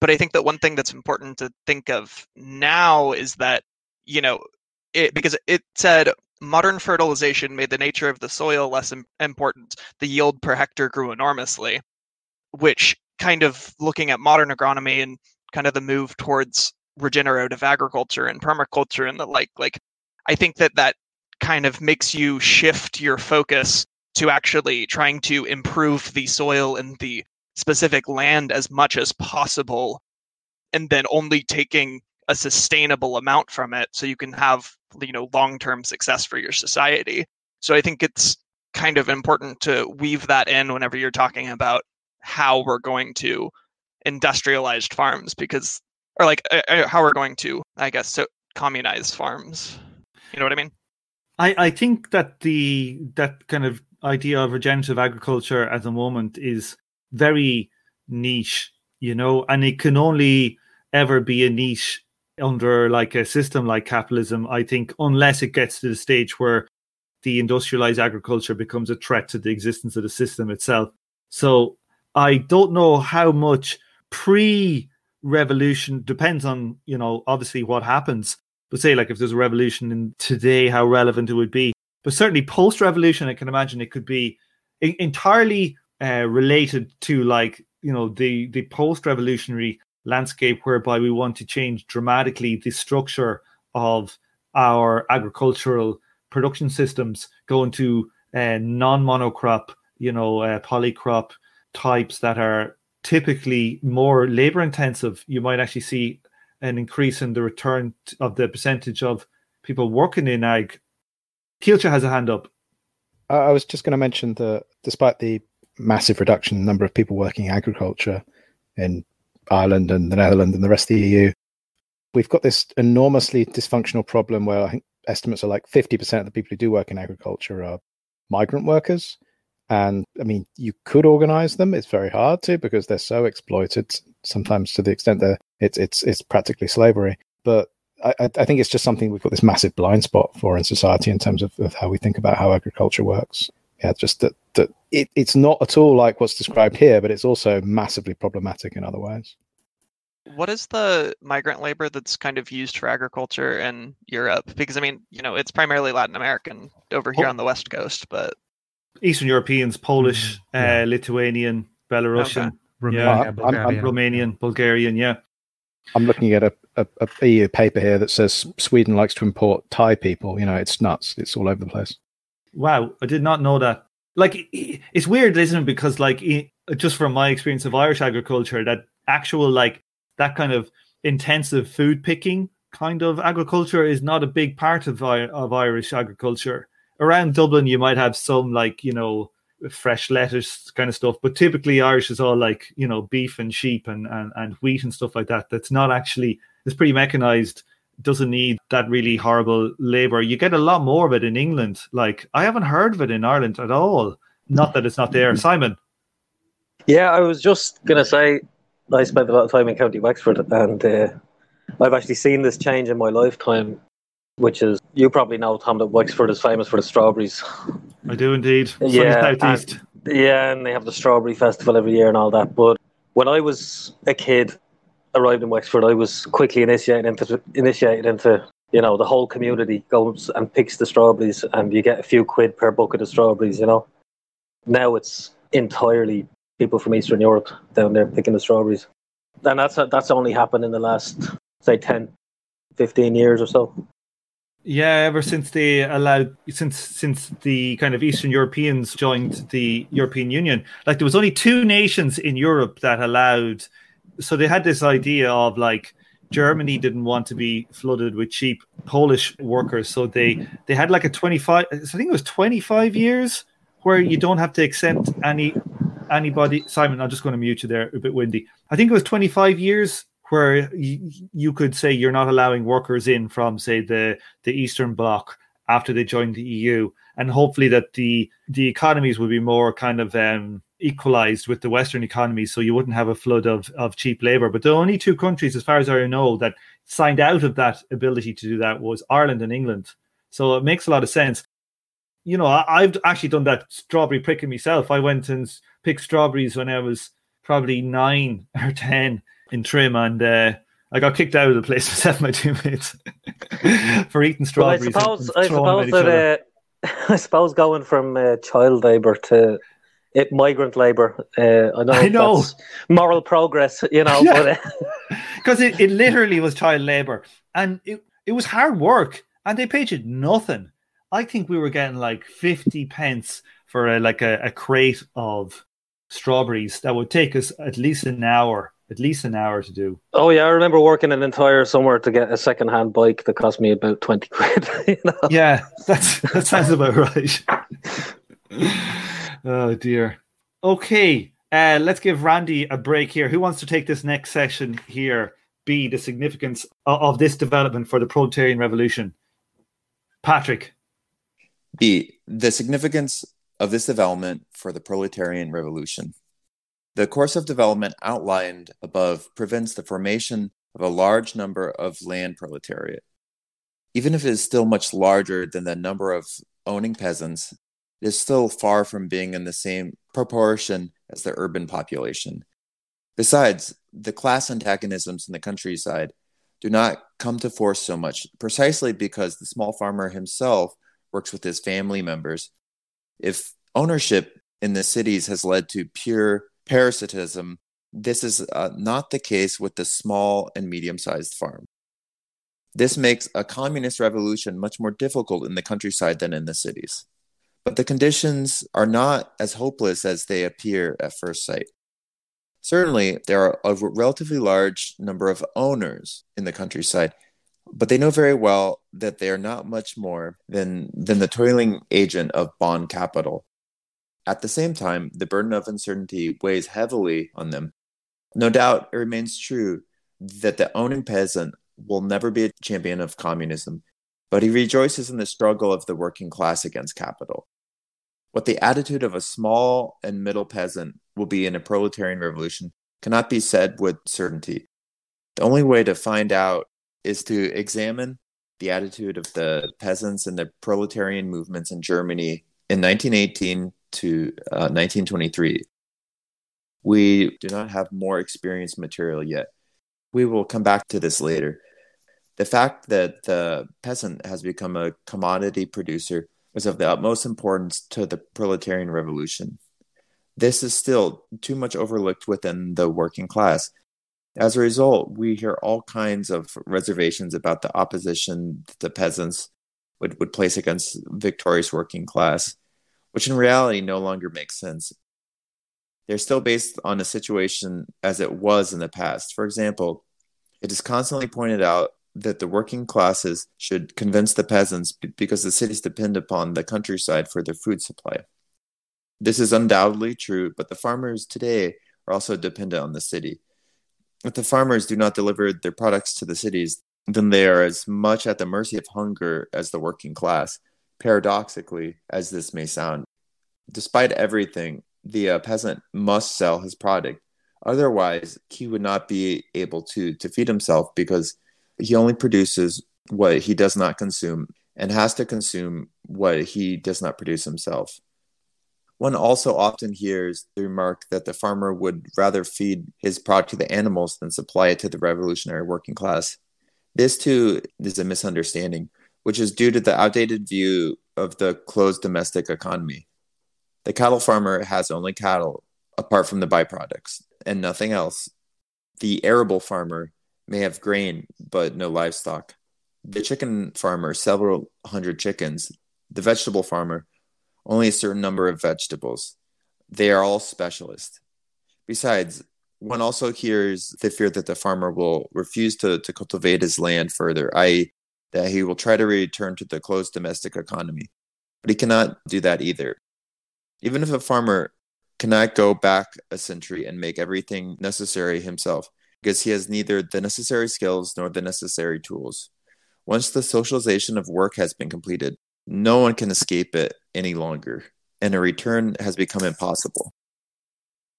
but i think that one thing that's important to think of now is that you know it because it said modern fertilization made the nature of the soil less important. The yield per hectare grew enormously which kind of looking at modern agronomy and kind of the move towards regenerative agriculture and permaculture and the like like i think that that kind of makes you shift your focus to actually trying to improve the soil and the specific land as much as possible and then only taking a sustainable amount from it so you can have you know long-term success for your society. So i think it's kind of important to weave that in whenever you're talking about how we're going to industrialized farms because or like uh, uh how we're going to i guess so communize farms. You know what i mean? I, I think that the that kind of idea of regenerative agriculture at the moment is very niche, you know, and it can only ever be a niche under like a system like capitalism, I think, unless it gets to the stage where the industrialized agriculture becomes a threat to the existence of the system itself. So I don't know how much pre revolution depends on, you know, obviously what happens. But say like if there's a revolution in today, how relevant it would be but certainly post revolution, I can imagine it could be entirely uh, related to like you know the the post revolutionary landscape whereby we want to change dramatically the structure of our agricultural production systems, going to uh, non monocrop, you know, uh, polycrop types that are typically more labor intensive. You might actually see an increase in the return of the percentage of people working in ag Kelsey has a hand up. I was just going to mention that despite the massive reduction in the number of people working in agriculture in Ireland and the Netherlands and the rest of the EU. We've got this enormously dysfunctional problem where I think estimates are like 50% of the people who do work in agriculture are migrant workers. And I mean, you could organize them. It's very hard to because they're so exploited, sometimes to the extent that it's it's it's practically slavery. But I, I think it's just something we've got this massive blind spot for in society in terms of, of how we think about how agriculture works. Yeah, just that that it, it's not at all like what's described here, but it's also massively problematic in other ways. What is the migrant labor that's kind of used for agriculture in Europe? Because I mean, you know, it's primarily Latin American over here oh. on the west coast, but Eastern Europeans, Polish, mm, yeah. uh, Lithuanian, Belarusian, okay. Romania, yeah, Bulgarian. Romanian, Bulgarian, yeah. I'm looking at a, a, a, EU paper here that says Sweden likes to import Thai people. You know, it's nuts. It's all over the place. Wow, I did not know that. Like, it's weird, isn't it? Because, like, just from my experience of Irish agriculture, that actual, like, that kind of intensive food picking kind of agriculture is not a big part of, of Irish agriculture. Around Dublin, you might have some, like, you know, fresh lettuce kind of stuff. But typically Irish is all like, you know, beef and sheep and, and, and wheat and stuff like that. That's not actually, it's pretty mechanized, doesn't need that really horrible labor. You get a lot more of it in England. Like, I haven't heard of it in Ireland at all. Not that it's not there. Simon. Yeah, I was just going to say, I spent a lot of time in County Wexford and uh, I've actually seen this change in my lifetime which is you probably know Tom that Wexford is famous for the strawberries. I do indeed. yeah, and, yeah, and they have the strawberry festival every year and all that. But when I was a kid, arrived in Wexford, I was quickly initiated into initiated into you know the whole community goes and picks the strawberries, and you get a few quid per bucket of strawberries. You know, now it's entirely people from Eastern Europe down there picking the strawberries, and that's that's only happened in the last say 10, 15 years or so. Yeah, ever since they allowed since since the kind of Eastern Europeans joined the European Union, like there was only two nations in Europe that allowed. So they had this idea of like Germany didn't want to be flooded with cheap Polish workers, so they they had like a twenty five. I think it was twenty five years where you don't have to accept any anybody. Simon, I'm just going to mute you there. A bit windy. I think it was twenty five years where you, you could say you're not allowing workers in from, say, the, the Eastern Bloc after they joined the EU, and hopefully that the the economies would be more kind of um, equalized with the Western economies, so you wouldn't have a flood of of cheap labor. But the only two countries, as far as I know, that signed out of that ability to do that was Ireland and England. So it makes a lot of sense. You know, I, have actually done that strawberry picking myself. I went and picked strawberries when I was probably nine <laughs> or ten in Trim, and uh, I got kicked out of the place <laughs> myself, my teammates, <laughs> for eating strawberries. Well, I suppose, I suppose that uh, I suppose going from uh, child labour to it, migrant labour. Uh, I know, I know. moral progress, you know, because uh, <laughs> it, it literally was child labour, and it it was hard work, and they paid you nothing. I think we were getting like fifty pence for a, like a, a crate of strawberries that would take us at least an hour at least an hour to do. Oh yeah, I remember working an entire summer to get a second-hand bike that cost me about twenty quid. <laughs> You know? Yeah, that's that sounds about right. <laughs> oh dear. Okay, uh, let's give Randy a break here. Who wants to take this next session here? Be the significance of, of this development for the proletarian revolution. Patrick. B. The significance of this development for the proletarian revolution. The course of development outlined above prevents the formation of a large number of land proletariat. Even if it is still much larger than the number of owning peasants, is still far from being in the same proportion as the urban population. Besides, the class antagonisms in the countryside do not come to force so much, precisely because the small farmer himself works with his family members. If ownership in the cities has led to pure parasitism, this is uh, not the case with the small and medium sized farm. This makes a communist revolution much more difficult in the countryside than in the cities. But the conditions are not as hopeless as they appear at first sight. Certainly, there are a relatively large number of owners in the countryside, but they know very well that they are not much more than, than the toiling agent of bond capital At the same time, the burden of uncertainty weighs heavily on them. No doubt it remains true that the owning peasant will never be a champion of communism, but he rejoices in the struggle of the working class against capital. What the attitude of a small and middle peasant will be in a proletarian revolution cannot be said with certainty. The only way to find out is to examine the attitude of the peasants and the proletarian movements in Germany in 1918 to uh, 1923. We do not have more experience material yet. We will come back to this later. The fact that the peasant has become a commodity producer is of the utmost importance to the proletarian revolution. This is still too much overlooked within the working class. As a result, we hear all kinds of reservations about the opposition the peasants would, would place against victorious working class, which in reality no longer makes sense. They're still based on a situation as it was in the past. For example, it is constantly pointed out that the working classes should convince the peasants because the cities depend upon the countryside for their food supply. This is undoubtedly true, but the farmers today are also dependent on the city. If the farmers do not deliver their products to the cities, then they are as much at the mercy of hunger as the working class, paradoxically as this may sound. Despite everything, the uh, peasant must sell his product. Otherwise, he would not be able to, to feed himself because he only produces what he does not consume and has to consume what he does not produce himself. One also often hears the remark that the farmer would rather feed his product to the animals than supply it to the revolutionary working class. This, too, is a misunderstanding, which is due to the outdated view of the closed domestic economy. The cattle farmer has only cattle, apart from the byproducts, and nothing else. The arable farmer may have grain but no livestock. The chicken farmer, several hundred chickens. The vegetable farmer, only a certain number of vegetables. They are all specialists. Besides, one also hears the fear that the farmer will refuse to, to cultivate his land further, i.e., that he will try to return to the closed domestic economy. But he cannot do that either. Even if a farmer cannot go back a century and make everything necessary himself, because he has neither the necessary skills nor the necessary tools. Once the socialization of work has been completed, no one can escape it any longer, and a return has become impossible.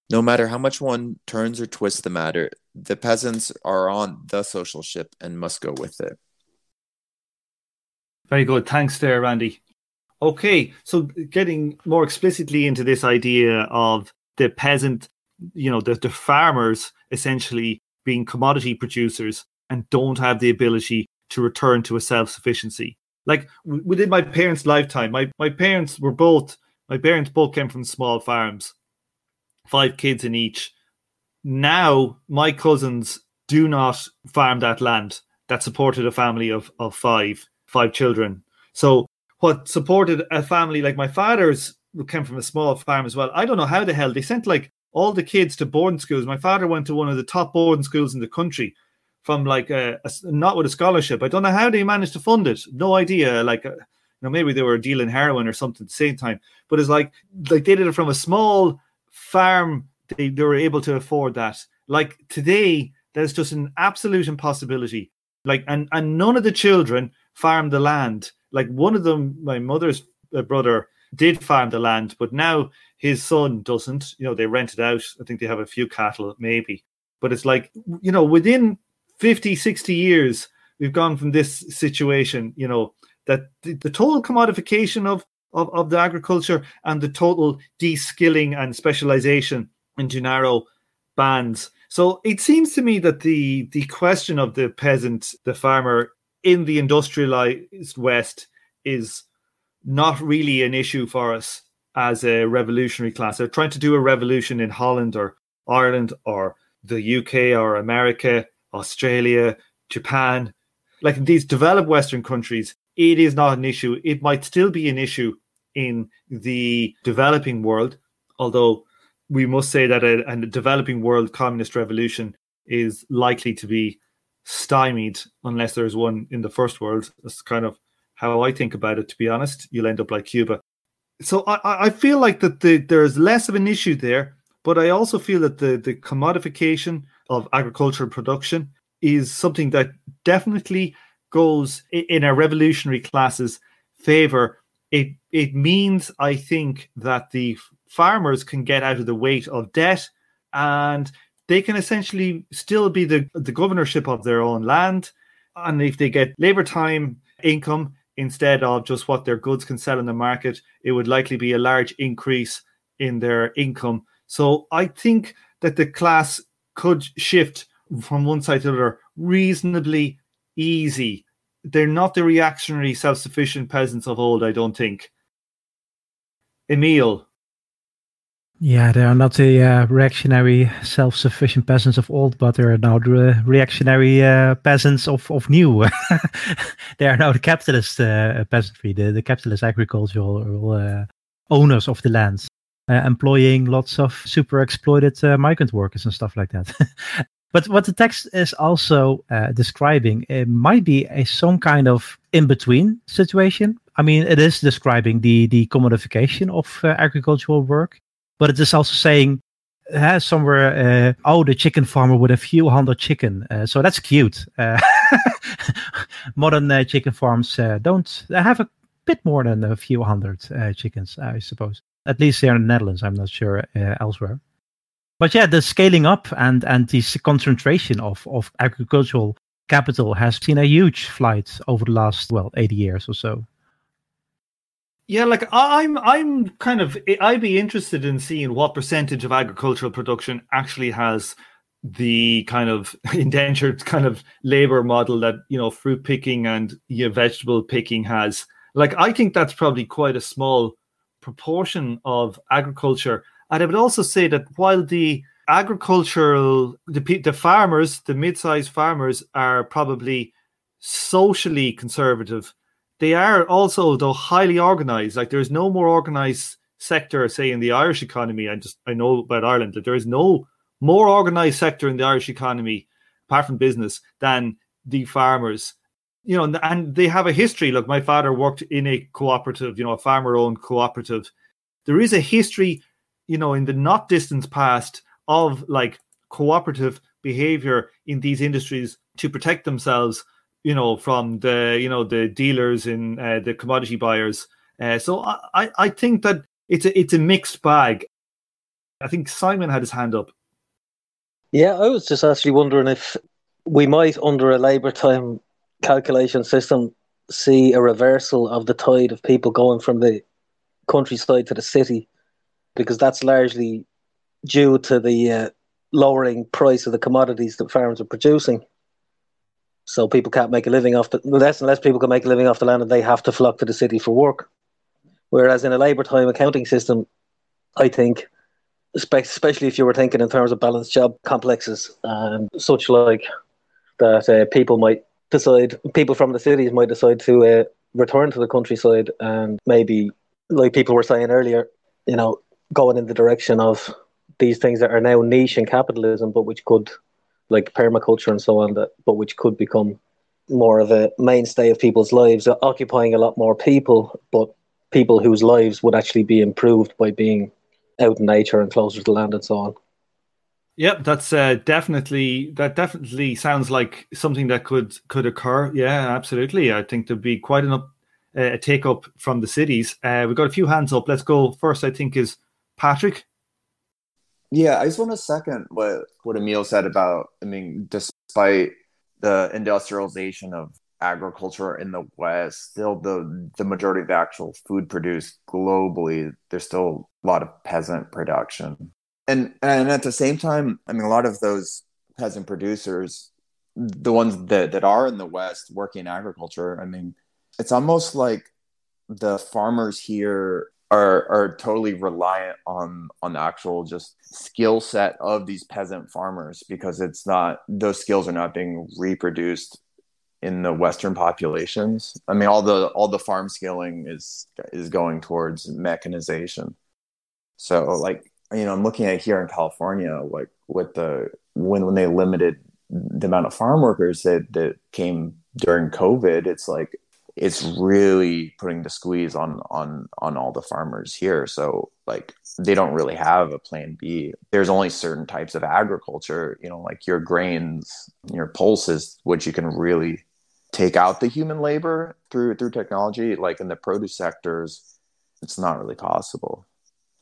No matter how much one turns or twists the matter, the peasants are on the social ship and must go with it. Very good. Thanks there, Randy. Okay, so getting more explicitly into this idea of the peasant, you know, the, the farmers essentially being commodity producers and don't have the ability to return to a self sufficiency. Like within my parents' lifetime, my, my parents were both, my parents both came from small farms, five kids in each. Now, my cousins do not farm that land that supported a family of, of five, five children. So, what supported a family like my father's came from a small farm as well. I don't know how the hell they sent like all the kids to boarding schools. My father went to one of the top boarding schools in the country from like a, a not with a scholarship. I don't know how they managed to fund it. No idea. Like, uh, you know, maybe they were dealing heroin or something at the same time. But it's like like they did it from a small farm. They, they were able to afford that. Like today, there's just an absolute impossibility. Like, and and none of the children farm the land. Like one of them, my mother's uh, brother did farm the land, but now his son doesn't. You know, they rent it out. I think they have a few cattle, maybe. But it's like, you know, within 50, 60 years, we've gone from this situation, you know, that the, the total commodification of, of, of the agriculture and the total de-skilling and specialization into narrow bands. So it seems to me that the the question of the peasant, the farmer in the industrialized West is not really an issue for us as a revolutionary class. They're trying to do a revolution in Holland or Ireland or the UK or America, Australia, Japan, like these developed Western countries, it is not an issue. It might still be an issue in the developing world, although we must say that a, a developing world communist revolution is likely to be stymied unless there's one in the first world. It's kind of how I think about it, to be honest. You'll end up like Cuba. so I, I feel like that the, there's less of an issue there, but I also feel that the, the commodification of agricultural production is something that definitely goes in a revolutionary class's favor. It it means I think that the farmers can get out of the weight of debt and they can essentially still be the, the governorship of their own land. And if they get labor time income instead of just what their goods can sell in the market, it would likely be a large increase in their income. So I think that the class could shift from one side to the other reasonably easy. They're not the reactionary, self sufficient peasants of old, I don't think. Emil. Yeah, they are not the uh, reactionary, self-sufficient peasants of old, but they are now the reactionary uh, peasants of, of new. <laughs> they are now the capitalist uh, peasantry, the, the capitalist agricultural uh, owners of the lands, uh, employing lots of super exploited uh, migrant workers and stuff like that. <laughs> but what the text is also describing, it might be a some kind of in-between situation. I mean, it is describing the the commodification of agricultural work but it is also saying uh, somewhere, uh, oh, the chicken farmer with a few hundred chicken. Uh, so that's cute. Uh, <laughs> modern uh, chicken farms uh, don't have a bit more than a few hundred chickens, I suppose. At least here in the Netherlands. I'm not sure elsewhere. But yeah, the scaling up and and this concentration of of agricultural capital has seen a huge flight over the last well 80 years or so. Yeah, like I'm, I'm kind of, I'd be interested in seeing what percentage of agricultural production actually has the kind of <laughs> indentured kind of labor model that you know fruit picking and you know, vegetable picking has. Like, I think that's probably quite a small proportion of agriculture, and I would also say that while the agricultural, the the farmers, the mid-sized farmers, are probably socially conservative they are also though highly organized. Like there's no more organized sector, say in the Irish economy. I just I know about Ireland that there is no more organized sector in the Irish economy apart from business than the farmers. You know, and they have a history. Look, my father worked in a cooperative, you know, a farmer-owned cooperative. There is a history, you know, in the not distant past of like cooperative behavior in these industries to protect themselves you know, from the you know the dealers and uh, the commodity buyers. Uh, so I, I think that it's a it's a mixed bag. I think Simon had his hand up. Yeah, I was just actually wondering if we might, under a labour time calculation system, see a reversal of the tide of people going from the countryside to the city, because that's largely due to the uh, lowering price of the commodities that farms are producing. So people can't make a living off the less and less people can make a living off the land, and they have to flock to the city for work. Whereas in a labour time accounting system, I think, especially if you were thinking in terms of balanced job complexes and such like, that uh, people might decide, people from the cities might decide to uh, return to the countryside and maybe, like people were saying earlier, you know, going in the direction of these things that are now niche in capitalism, but which could like permaculture and so on, that but which could become more of a mainstay of people's lives, occupying a lot more people, but people whose lives would actually be improved by being out in nature and closer to land and so on. Yep, that's uh, definitely that definitely sounds like something that could could occur. Yeah, absolutely. I think there'd be quite enough uh, a take up from the cities. Uh, we've got a few hands up. Let's go first. I think is Patrick. Yeah, I just want to second what what Emil said about. I mean, despite the industrialization of agriculture in the West, still the the majority of actual food produced globally, there's still a lot of peasant production, and and at the same time, I mean, a lot of those peasant producers, the ones that that are in the West working agriculture, I mean, it's almost like the farmers here are are totally reliant on on the actual just skill set of these peasant farmers because it's not those skills are not being reproduced in the western populations. I mean all the all the farm scaling is is going towards mechanization. So like you know i'm looking at here in california like with the when when they limited the amount of farm workers that that came during covid it's like it's really putting the squeeze on on on all the farmers here. So like they don't really have a plan B. There's only certain types of agriculture, you know, like your grains, your pulses, which you can really take out the human labor through through technology. Like in the produce sectors, it's not really possible.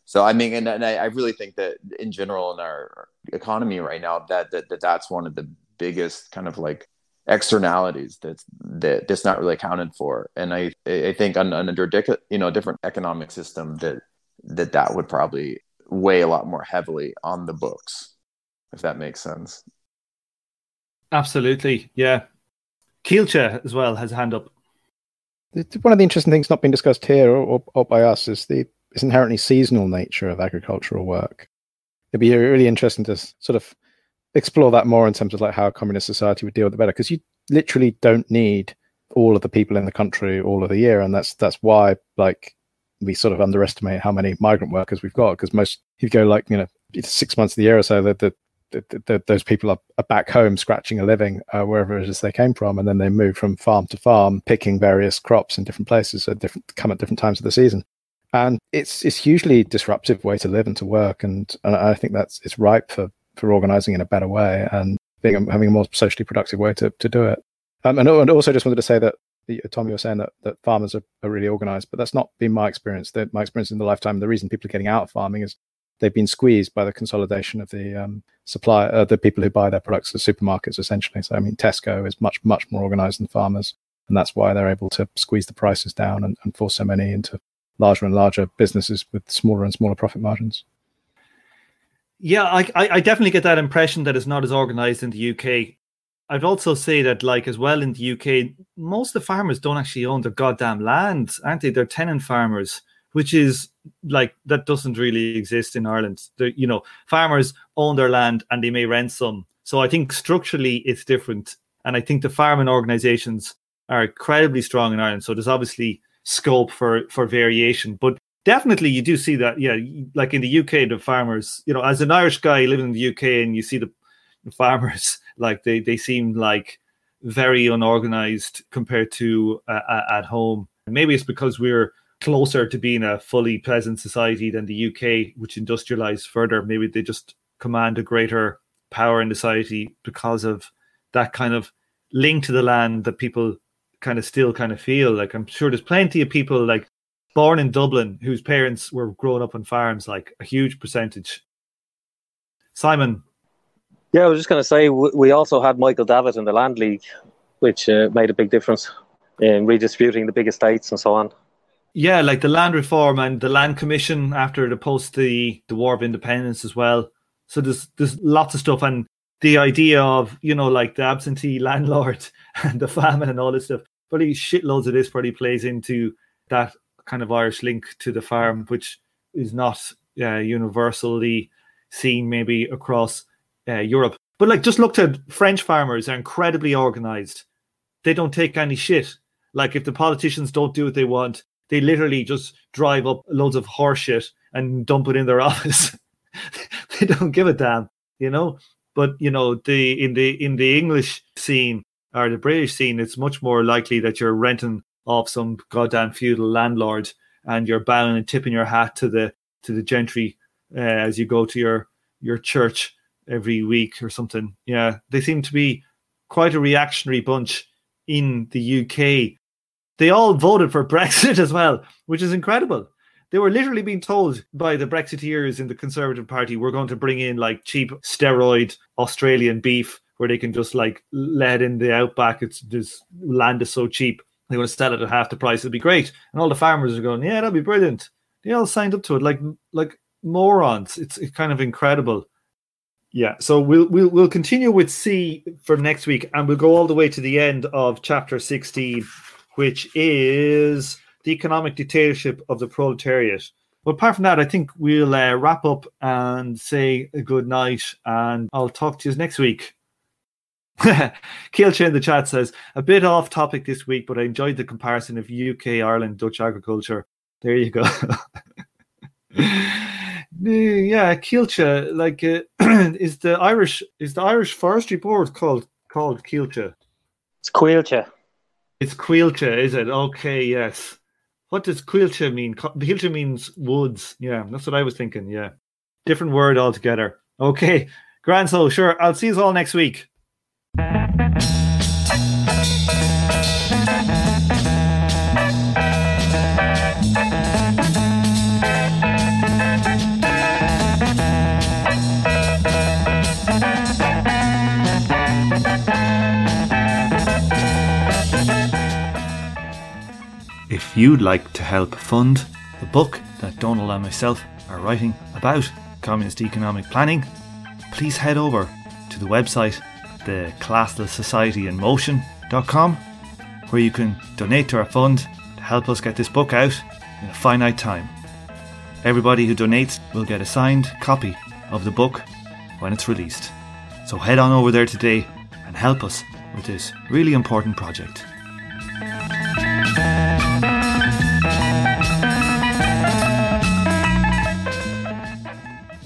So I mean, and, and I, I, really think that in general in our economy right now, that, that that that's one of the biggest kind of like externalities that's that that's not really accounted for. And I I think on, on under you know a different economic system that that that would probably weigh a lot more heavily on the books, if that makes sense. Absolutely, yeah. Kelsey as well has a hand up. One of the interesting things not being discussed here or, or by us is the this inherently seasonal nature of agricultural work. It'd be really interesting to sort of explore that more in terms of like how a communist society would deal with it better, because you literally don't need all of the people in the country all of the year, and that's that's why like we sort of underestimate how many migrant workers we've got because most you go like you know six months of the year or so that the, the, the, those people are, are, back home scratching a living uh, wherever it is they came from and then they move from farm to farm picking various crops in different places at different come at different times of the season. And it's it's hugely disruptive way to live and to work and, and i think that's it's ripe for for organizing in a better way and being having a more socially productive way to, to do it um, and, and also just wanted to say that Tom, you were saying that, that farmers are, are really organized, but that's not been my experience. My experience in the lifetime, the reason people are getting out of farming is they've been squeezed by the consolidation of the um, supply, uh, the people who buy their products at supermarkets, essentially. So, I mean, Tesco is much, much more organized than farmers, and that's why they're able to squeeze the prices down and, and force so many into larger and larger businesses with smaller and smaller profit margins. Yeah, I, I definitely get that impression that it's not as organized in the UK. I'd also say that, like, as well in the UK, most of the farmers don't actually own their goddamn land, aren't they? They're tenant farmers, which is like that doesn't really exist in Ireland. They're, you know, farmers own their land and they may rent some. So I think structurally it's different, and I think the farming organisations are incredibly strong in Ireland. So there's obviously scope for for variation, but definitely you do see that. Yeah, like in the UK, the farmers, you know, as an Irish guy living in the UK, and you see the, farmers <laughs> like they they seem like very unorganized compared to uh, at home. Maybe it's because we're closer to being a fully peasant society than the UK, which industrialized further. Maybe they just command a greater power in society because of that kind of link to the land that people kind of still kind of feel. Like I'm sure there's plenty of people like born in Dublin whose parents were growing up on farms, like a huge percentage. Simon. Yeah, I was just going to say we also had Michael Davitt in the Land League, which uh, made a big difference in redistributing the big estates and so on. Yeah, like the land reform and the land commission after the post the the War of Independence as well. So there's there's lots of stuff and the idea of you know like the absentee <laughs> landlord and the famine and all this stuff. Probably shitloads of this probably plays into that kind of Irish link to the farm, which is not uh, universally seen maybe across uh, Europe. But like, just look at French farmers are incredibly organized. They don't take any shit. Like, if the politicians don't do what they want, they literally just drive up loads of horseshit and dump it in their <laughs> office. <laughs> they don't give a damn, you know. But you know, the in the in the English scene or the British scene, it's much more likely that you're renting off some goddamn feudal landlord and you're bowing and tipping your hat to the to the gentry uh, as you go to your your church every week or something. Yeah, they seem to be quite a reactionary bunch in the UK. They all voted for <laughs> Brexit as well, which is incredible. They were literally being told by the Brexiteers in the Conservative Party, we're going to bring in like cheap steroid Australian beef where they can just like let in the outback. It's this land is so cheap. They want to sell it at half the price. It'd be great. And all the farmers are going, yeah, that'd be brilliant. They all signed up to it like like morons. It's, it's kind of incredible. Yeah, so we'll we'll we'll continue with C for next week, and we'll go all the way to the end of chapter sixteen, which is the economic dictatorship of the proletariat. But apart from that, I think we'll uh, wrap up and say a good night, and I'll talk to you next week. <laughs> Kelsey in the chat says, a bit off topic this week, but I enjoyed the comparison of UK, Ireland, Dutch agriculture. There you go. <laughs> yeah, Kelsey, like uh, <clears throat> is the Irish is the Irish Forestry Board called called Kelsey? It's Coillte. It's Coillte, is it? Okay, yes. What does Coillte mean? Coillte means woods. Yeah, that's what I was thinking. Yeah. Different word altogether. Okay. Grand so sure. I'll see you all next week. If you'd like to help fund the book that Donald and myself are writing about communist economic planning, please head over to the website, the Classless Society in Motion.com, where you can donate to our fund to help us get this book out in a finite time. Everybody who donates will get a signed copy of the book when it's released. So head on over there today and help us with this really important project.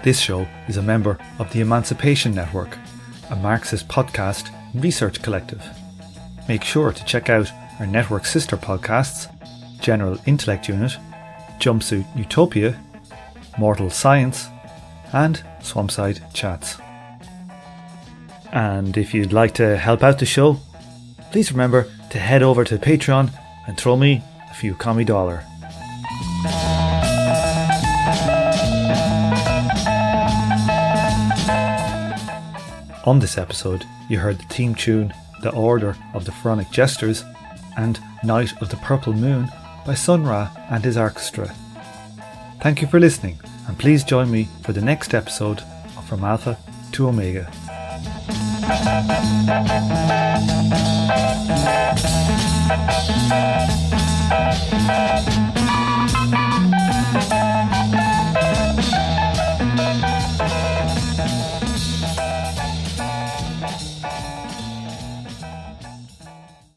This show is a member of the Emancipation Network, a Marxist podcast research collective. Make sure to check out our network sister podcasts General Intellect Unit, Jumpsuit Utopia, Mortal Science, and Swampside Chats. And if you'd like to help out the show, please remember to head over to Patreon and throw me a few commie dollar. On this episode, you heard the theme tune The Order of the Pharaonic Jesters and Night of the Purple Moon by Sun Ra and his orchestra. Thank you for listening, and please join me for the next episode of From Alpha to Omega.